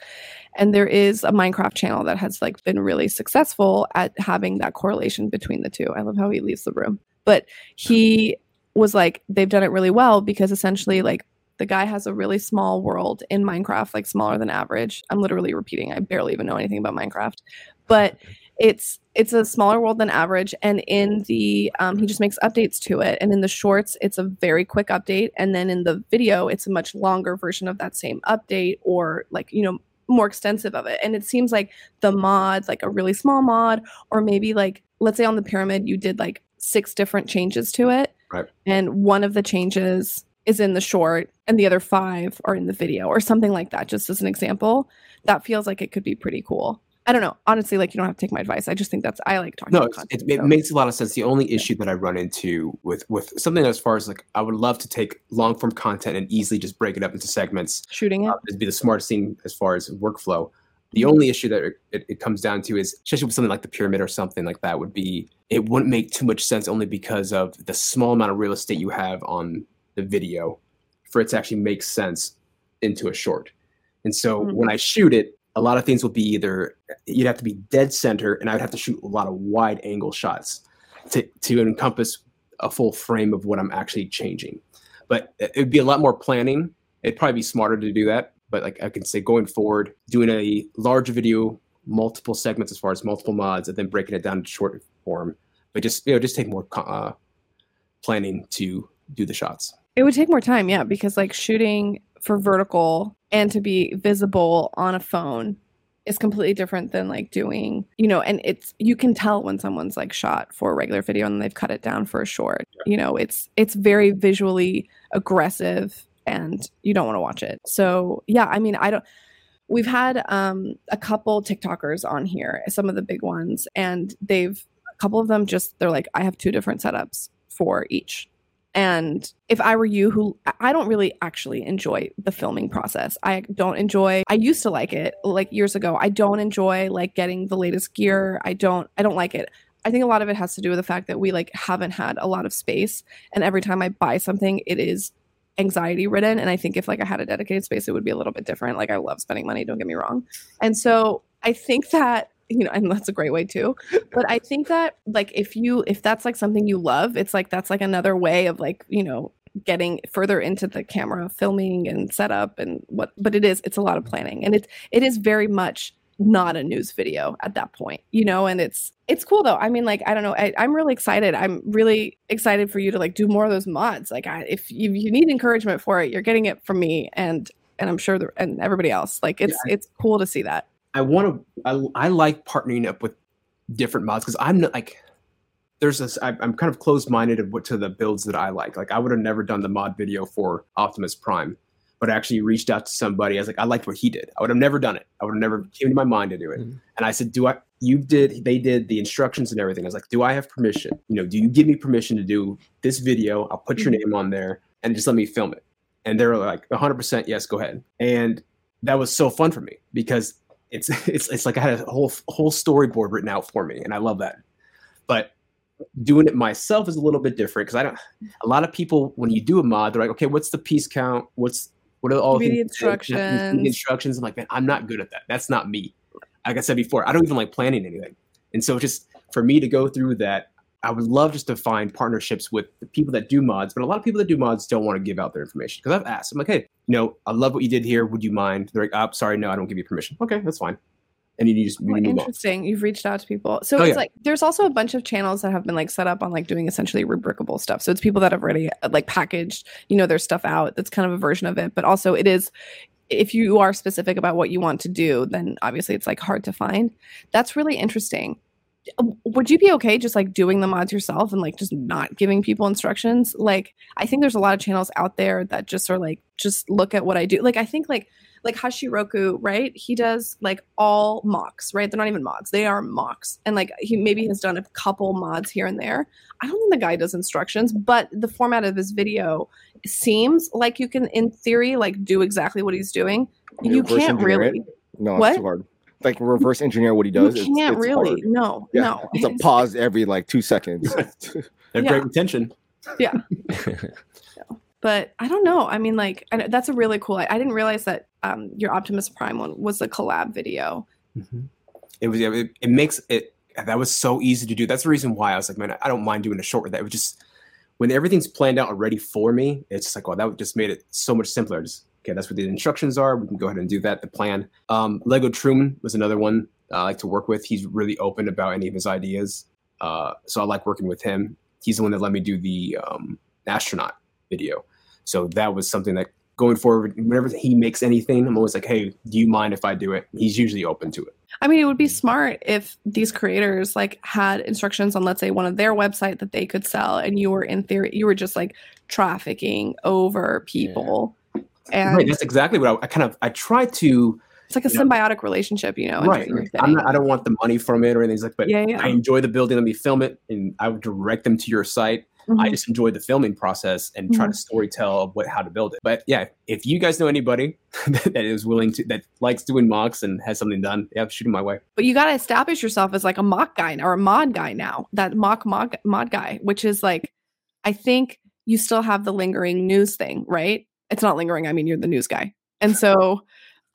and there is a minecraft channel that has like been really successful at having that correlation between the two i love how he leaves the room but he was like they've done it really well because essentially like the guy has a really small world in Minecraft, like smaller than average. I'm literally repeating. I barely even know anything about Minecraft, but it's it's a smaller world than average. And in the um, he just makes updates to it. And in the shorts, it's a very quick update. And then in the video, it's a much longer version of that same update, or like you know more extensive of it. And it seems like the mod, like a really small mod, or maybe like let's say on the pyramid, you did like six different changes to it Right. and one of the changes is in the short and the other five are in the video or something like that just as an example that feels like it could be pretty cool i don't know honestly like you don't have to take my advice i just think that's i like talking No, about content it, it so. makes a lot of sense. The only issue that I run into with with something as far as like I would love to take long form content and easily just break it up into segments. shooting it Uh, it'd be the smartest thing as far as workflow. The Mhm. only issue that it, it, comes down to is, especially with something like the pyramid or something like that, would be it wouldn't make too much sense only because of the small amount of real estate you have on the video for it to actually make sense into a short. And so Mhm. when I shoot it, a lot of things will be either you'd have to be dead center, and I would have to shoot a lot of wide angle shots to to encompass a full frame of what I'm actually changing. But it would be a lot more planning. It'd probably be smarter to do that. But like I can say, going forward, doing a large video, multiple segments as far as multiple mods, and then breaking it down to short form. But just you know, just take more uh, planning to do the shots. it would take more time yeah because like shooting for vertical and to be visible on a phone is completely different than like doing you know and it's you can tell when someone's like shot for a regular video and they've cut it down for a short. You know it's it's very visually aggressive and you don't want to watch it. So yeah i mean i don't we've had um a couple tiktokers on here some of the big ones and they've a couple of them just they're like i have two different setups for each and if I were you, who I- don't really actually enjoy the filming process. I don't enjoy. I used to like it like years ago. I don't enjoy like getting the latest gear. I don't. I don't like it. I think a lot of it has to do with the fact that we like haven't had a lot of space, and every time I buy something, it is anxiety ridden. And I think if like I had a dedicated space, it would be a little bit different. Like I love spending money. Don't get me wrong. And so I think that you know, and that's a great way too. But i think that like if you if that's like something you love it's like that's like another way of like you know getting further into the camera filming and setup and what but it is it's a lot of planning. And it's it is very much not a news video at that point you know and it's it's cool though. I mean like i don't know I, i'm really excited. I'm really excited for you to like do more of those mods. Like I, if you, you need encouragement for it you're getting it from me and and i'm sure the, and everybody else. Like it's it's cool to see that I want to. I, I like partnering up with different mods because I'm not like. There's this. I, I'm kind of closed minded of what to the builds that I like. Like I would have never done the mod video for Optimus Prime, but I actually reached out to somebody. I was like, I liked what he did. I would have never done it. I would have never came to my mind to do it. Mhm. And I said, Do I? You did. They did the instructions and everything. I was like, Do I have permission? You know, do you give me permission to do this video? I'll put your name on there and just let me film it. And they were like, 100 percent yes, go ahead. And that was so fun for me because it's it's it's like I had a whole whole storyboard written out for me, and I love that. But doing it myself is a little bit different because I don't. A lot of people when you do a mod, they're like, okay, what's the piece count? What's what are all the things- just give me the instructions. instructions? I'm like, man, I'm not good at that. That's not me. Like I said before, I don't even like planning anything, and so just for me to go through that, I would love just to find partnerships with the people that do mods, but a lot of people that do mods don't want to give out their information because I've asked. I'm like, hey, you know, I love what you did here. Would you mind? They're like, oh, sorry, no, I don't give you permission. Okay, that's fine. And you just you Oh, move on. interesting. You've reached out to people. So Oh, it's yeah. like there's also a bunch of channels that have been like set up on like doing essentially Rebrickable stuff. So it's people that have already like packaged, you know, their stuff out. That's kind of a version of it. But also it is if you are specific about what you want to do, then obviously it's like hard to find. That's really interesting. Would you be okay just like doing the mods yourself and like just not giving people instructions? Like I think there's a lot of channels out there that just are like just look at what I do. Like I think like like Hashiroku, right? He does like all MOCs, right? They're not even mods; they are MOCs, and like he maybe has done a couple mods here and there. I don't think the guy does instructions, but the format of his video seems like you can, in theory, like do exactly what he's doing. You can't engineer it? really. No, What? it's too hard. Like reverse engineer what he does. you can't it's really. hard. No, Yeah, no. it's a pause every like two seconds. They have Yeah. great retention. but I don't know. I mean, like I, that's a really cool. I, I didn't realize that um, your Optimus Prime one was a collab video. It was yeah, it, it makes it that was so easy to do. That's the reason why I was like, man, I don't mind doing a short with that. It was just when everything's planned out already for me, it's just like, oh, that just made it so much simpler. Just okay, that's what the instructions are. We can go ahead and do that. The plan. Um, Lego Truman was another one I like to work with. He's really open about any of his ideas, uh, so I like working with him. He's the one that let me do the um, astronaut video. So that was something that going forward, whenever he makes anything, I'm always like, hey, do you mind if I do it? He's usually open to it. I mean, it would be smart if these creators like had instructions on, let's say, one of their website that they could sell, and you were in theory, you were just like trafficking over people, and right, that's exactly what I, I kind of I try to it's like a symbiotic relationship, you know. right. Not, I don't want the money from it or anything like, but Yeah, yeah. I enjoy the building. Let me film it, and I would direct them to your site. I Mhm. just enjoy the filming process and try to story tell what how to build it. But yeah, if you guys know anybody that is willing to that likes doing MOCs and has something done, yeah, shoot them my way. But you got to establish yourself as like a MOC guy or a mod guy now. That MOC mod mod guy, which is like, I think you still have the lingering news thing, right? It's not lingering. I mean, you're the news guy, and so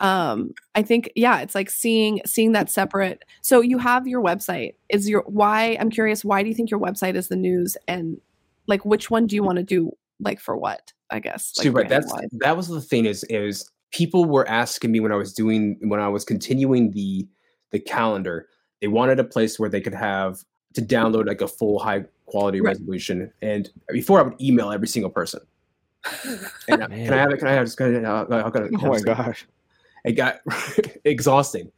um i think yeah it's like seeing seeing that separate so you have your website is your why i'm curious why do you think your website is the news and like which one do you want to do like for what i guess like See, right. That's branding-wise? that was the thing is is people were asking me when I was doing when I was continuing the the calendar. They wanted a place where they could have to download like a full high quality Right. resolution. And before I would email every single person. And, can I have it? Can I have just? Can I, uh, I'll, I'll, oh my gosh. it got exhausting.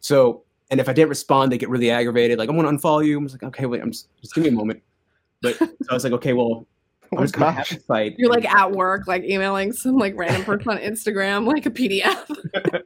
So, and if I didn't respond, they get really aggravated. Like, I'm going to unfollow you. I was like, okay, wait, I'm just, just give me a moment. But so I was like, okay, well, Oh I'm just going to have gosh. the site. you're like at work like emailing some like random person on instagram like a pdf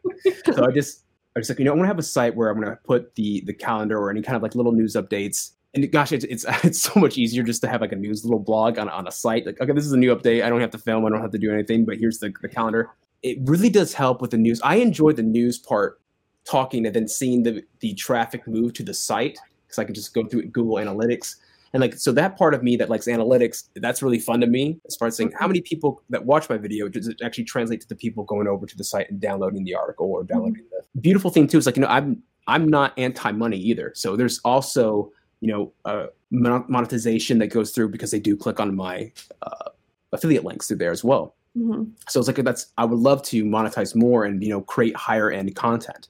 so I just I was like, you know, I want to have a site where I'm going to put the the calendar or any kind of like little news updates. And gosh, it's it's it's so much easier just to have like a news little blog on on a site. Like, okay, this is a new update. I don't have to film. I don't have to do anything. But here's the the calendar. It really does help with the news. I enjoy the news part, talking and then seeing the the traffic move to the site because I can just go through Google Analytics. And like so that part of me that likes analytics, that's really fun to me as far as saying how mm-hmm. many people that watch my video does it actually translate to the people going over to the site and downloading the article or downloading mm-hmm. the beautiful thing too is like you know I'm I'm not anti money either. So there's also you know uh, monetization that goes through because they do click on my uh, affiliate links through there as well. Mhm. So it's like that's I would love to monetize more and you know create higher end content.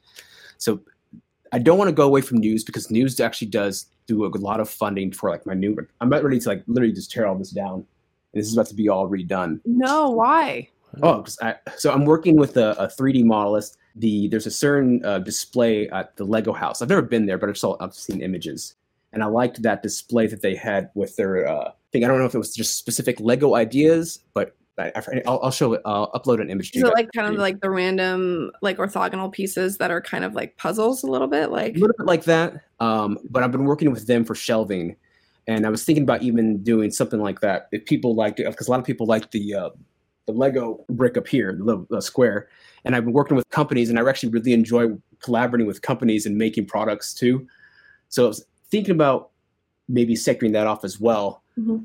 So I don't want to go away from news because news actually does do a lot of funding for like my new. I'm about ready to like literally just tear all this down, and this is about to be all redone. no why Oh, I, so I'm working with a, a 3D modelist. The there's a certain uh, display at the Lego house. I've never been there, but I've saw I've seen images, and I liked that display that they had with their uh, thing. I don't know if it was just specific Lego ideas, but I, will I'll show it. I'll upload an image to is you. it like kind of like the random like orthogonal pieces that are kind of like puzzles a little bit like a little bit like that. Um, but I've been working with them for shelving, and I was thinking about even doing something like that if people liked it, because a lot of people like the uh, the Lego brick up here, the little uh, square. And I've been working with companies, and I actually really enjoy collaborating with companies and making products too. So I was thinking about maybe sectoring that off as well, Mhm.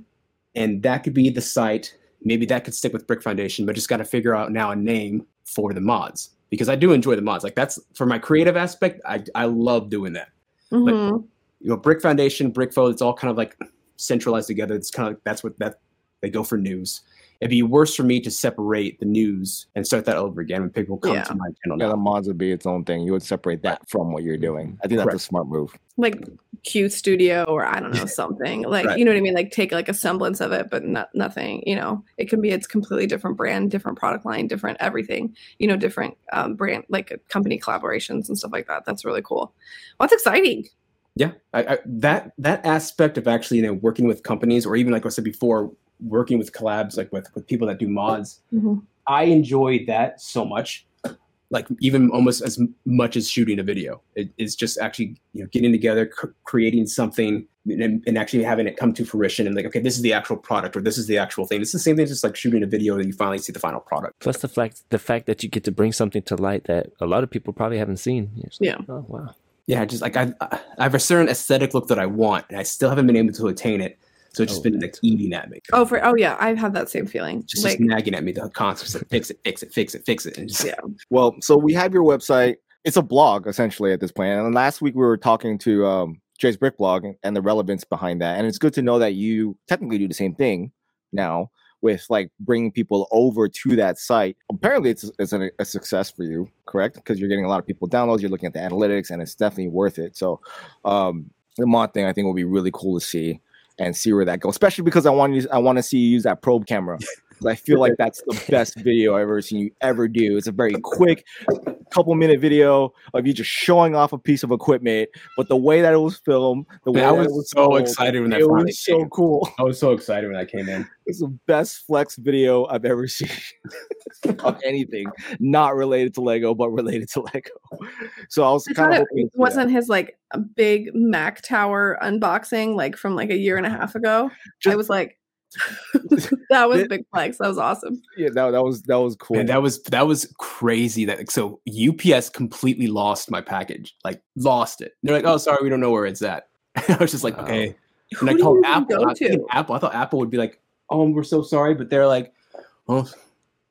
and that could be the site. Maybe that could stick with Brick Foundation, but just got to figure out now a name for the mods because I do enjoy the mods. Like that's for my creative aspect. I I love doing that Mhm. you know, Brick Foundation, Brickfo, it's all kind of like centralized together. It's kind of like that's what that they go for news. It'd be worse for me to separate the news and start that over again when people come Yeah. to my channel. Yeah, the mods would be its own thing. You would separate that from what you're doing. I think that's a smart move. like Q Studio or I don't know something like Right. you know what I mean. Like take like a semblance of it, but not nothing. You know, it can be its completely different brand, different product line, different everything. You know, different um, brand like company collaborations and stuff like that. That's really cool. Well, that's exciting. Yeah, I, I, that that aspect of actually you know working with companies or even like I said before, working with collabs like with with people that do mods. Mhm. I enjoy that so much, like even almost as much as shooting a video. It, it's just actually you know getting together, cr- creating something, and, and actually having it come to fruition. And like, okay, this is the actual product, or this is the actual thing. It's the same thing, as just like shooting a video, and you finally see the final product. Plus the fact the fact that you get to bring something to light that a lot of people probably haven't seen. Like, Yeah. Oh wow. Yeah, just like I, I have a certain aesthetic look that I want, and I still haven't been able to attain it. So it's just Oh, been like eating at me. Oh, for oh yeah, I've had that same feeling. just, like just nagging at me the concept like fix it, fix it, fix it, fix it. And just, Yeah. Well, so we have your website. It's a blog essentially at this point. And last week we were talking to um, Jay's Brick Blog and- and the relevance behind that. And it's good to know that you technically do the same thing now with like bringing people over to that site. Apparently, it's it's a, a success for you, correct? Because you're getting a lot of people downloads. You're looking at the analytics, and it's definitely worth it. So, um, the mod thing I think will be really cool to see and see where that goes. Especially because I want you, I want to see you use that probe camera. 'Cause I feel like that's the best video I've ever seen you ever do. It's a very quick, couple minute video of you just showing off a piece of equipment, but the way that it was filmed, the way Man, I was it was so filmed, excited when that it was so came. cool. I was so excited when I came in. It's the best flex video I've ever seen of anything not related to Lego, but related to Lego. So I was I kind of it wasn't his like a big Mac Tower unboxing like from like a year and a half ago. I was like, that was big flex. That was awesome. Yeah, that, that was that was cool. Man, that was that was crazy. That so UPS completely lost my package, like lost it. They're like, "Oh, sorry, we don't know where it's at." I was just like, "Okay." Who And I do called Apple. go I was thinking to? Apple. I thought Apple would be like, "Oh, we're so sorry," but they're like, "Oh,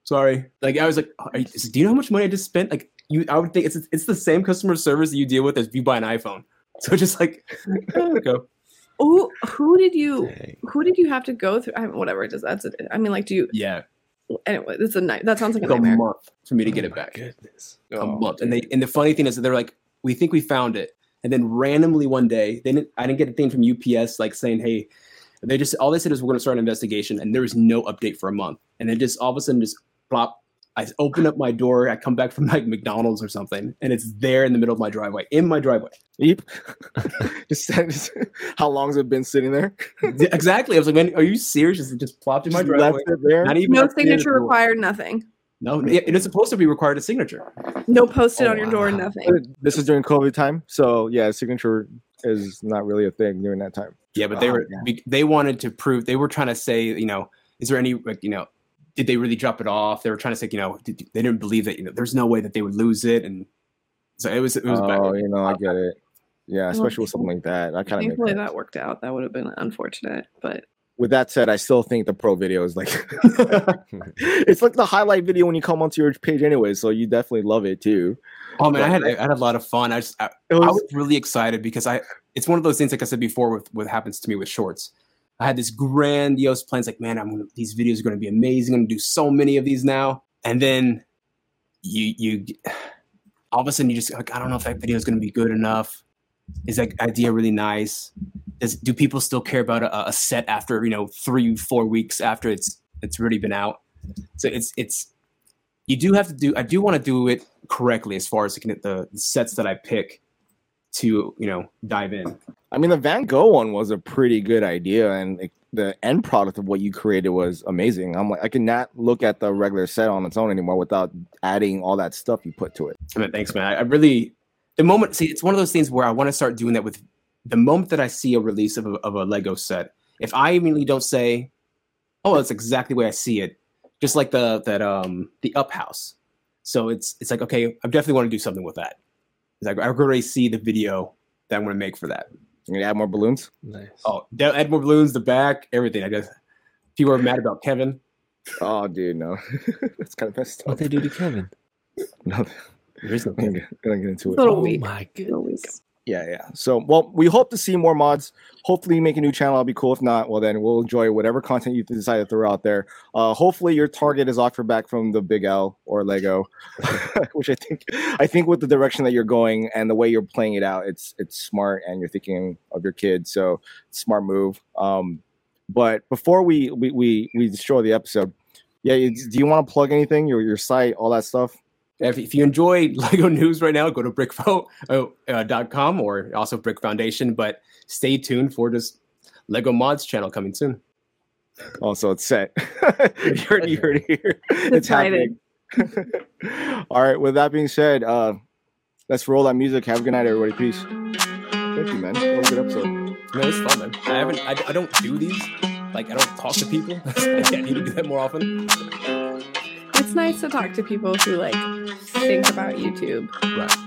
sorry." Like I was like, Are you, "Do you know how much money I just spent?" Like you, I would think it's it's the same customer service that you deal with as if you buy an iPhone. So just like, go. Who who did you Dang. who did you have to go through? I mean, whatever it is. That's it. I mean, like, do you Yeah, anyway? It's a night. That sounds like a like a month for me to get Oh it back. Goodness. a Oh, month. And they and the funny thing is that they're like, we think we found it, and then randomly one day, they didn't. I didn't get a thing from UPS like saying, hey, they just all they said is we're going to start an investigation, and there was no update for a month, and then just all of a sudden just plop. I open up my door. I come back from like McDonald's or something, and it's there in the middle of my driveway, in my driveway. Yep. just, just- how long has it been sitting there? Exactly. I was like, man, are you serious? Just, just plopped in my Just driveway. left it there. Not even No signature required. Nothing. No, it it is supposed to be required a signature. No posted Oh, on your door. Nothing. This is during COVID time, so yeah, signature is not really a thing during that time. Yeah, but they Oh, were yeah. they wanted to prove they were trying to say, you know, is there any like you know, did they really drop it off? They were trying to say, you know, did, they didn't believe that you know, there's no way that they would lose it, and so it was it was Oh, bad. you know, I get it. Yeah, Well, especially with something like that. I kind of Thankfully, makes sense. that worked out. That would have been unfortunate, but With that said, I still think the pro video is like it's like the highlight video when you come onto your page anyway, so you definitely love it too. oh man, I had I had a lot of fun. I just I, It I was was really excited because I it's one of those things like I said before with what happens to me with shorts. I had this grandiose plans like, man, I'm gonna, these videos are going to be amazing. I'm going to do so many of these now, and then you you all of a sudden you just like, I don't know if that video is going to be good enough. Is that idea really nice? Does, do people still care about a, a set after you know three four weeks after it's it's already been out? So it's it's you do have to do. I do want to do it correctly as far as at the sets that I pick to you know dive in. I mean, the Van Gogh one was a pretty good idea, and like, the end product of what you created was amazing. I'm like, I cannot look at the regular set on its own anymore without adding all that stuff you put to it. I mean, thanks, man. I, I really the moment. See, it's one of those things where I want to start doing that with the moment that I see a release of a, of a Lego set. If I immediately don't say, "Oh, that's exactly the way I see it," just like the that um the Up House. So it's it's like okay, I definitely want to do something with that. It's like I already see the video that I'm going to make for that. You gonna add more balloons? Nice. Oh, de- add more balloons, the back, everything. I guess people are mad about Kevin. Oh, dude, no, that's kind of messed up. What up. they do to Kevin? No, There is no I'm gonna, get- into it. Little oh weak. my Little goodness. Yeah, yeah. So, well, we hope to see more mods. Hopefully, make a new channel. I'll be cool. If not, well, then we'll enjoy whatever content you decide to throw out there. Uh, hopefully, your target is Oxford back from the Big L or Lego, which I think, I think with the direction that you're going and the way you're playing it out, it's it's smart and you're thinking of your kids. So, smart move. Um, but before we we we, we destroy the episode, yeah, do you want to plug anything? Your your site, all that stuff. If, if you enjoy Lego news right now, go to brickfo.com or also Brick Foundation. But stay tuned for this Lego Mods channel coming soon. Also, it's set. you heard, you heard it here. It's happening. All right. With that being said, uh, let's roll that music. Have a good night, everybody. Peace. Thank you, man. What a good episode. Man, it's fun, man. I haven't. I, I don't do these. Like, I don't talk to people. I need to do that more often it's nice to talk to people who like think about YouTube. Right.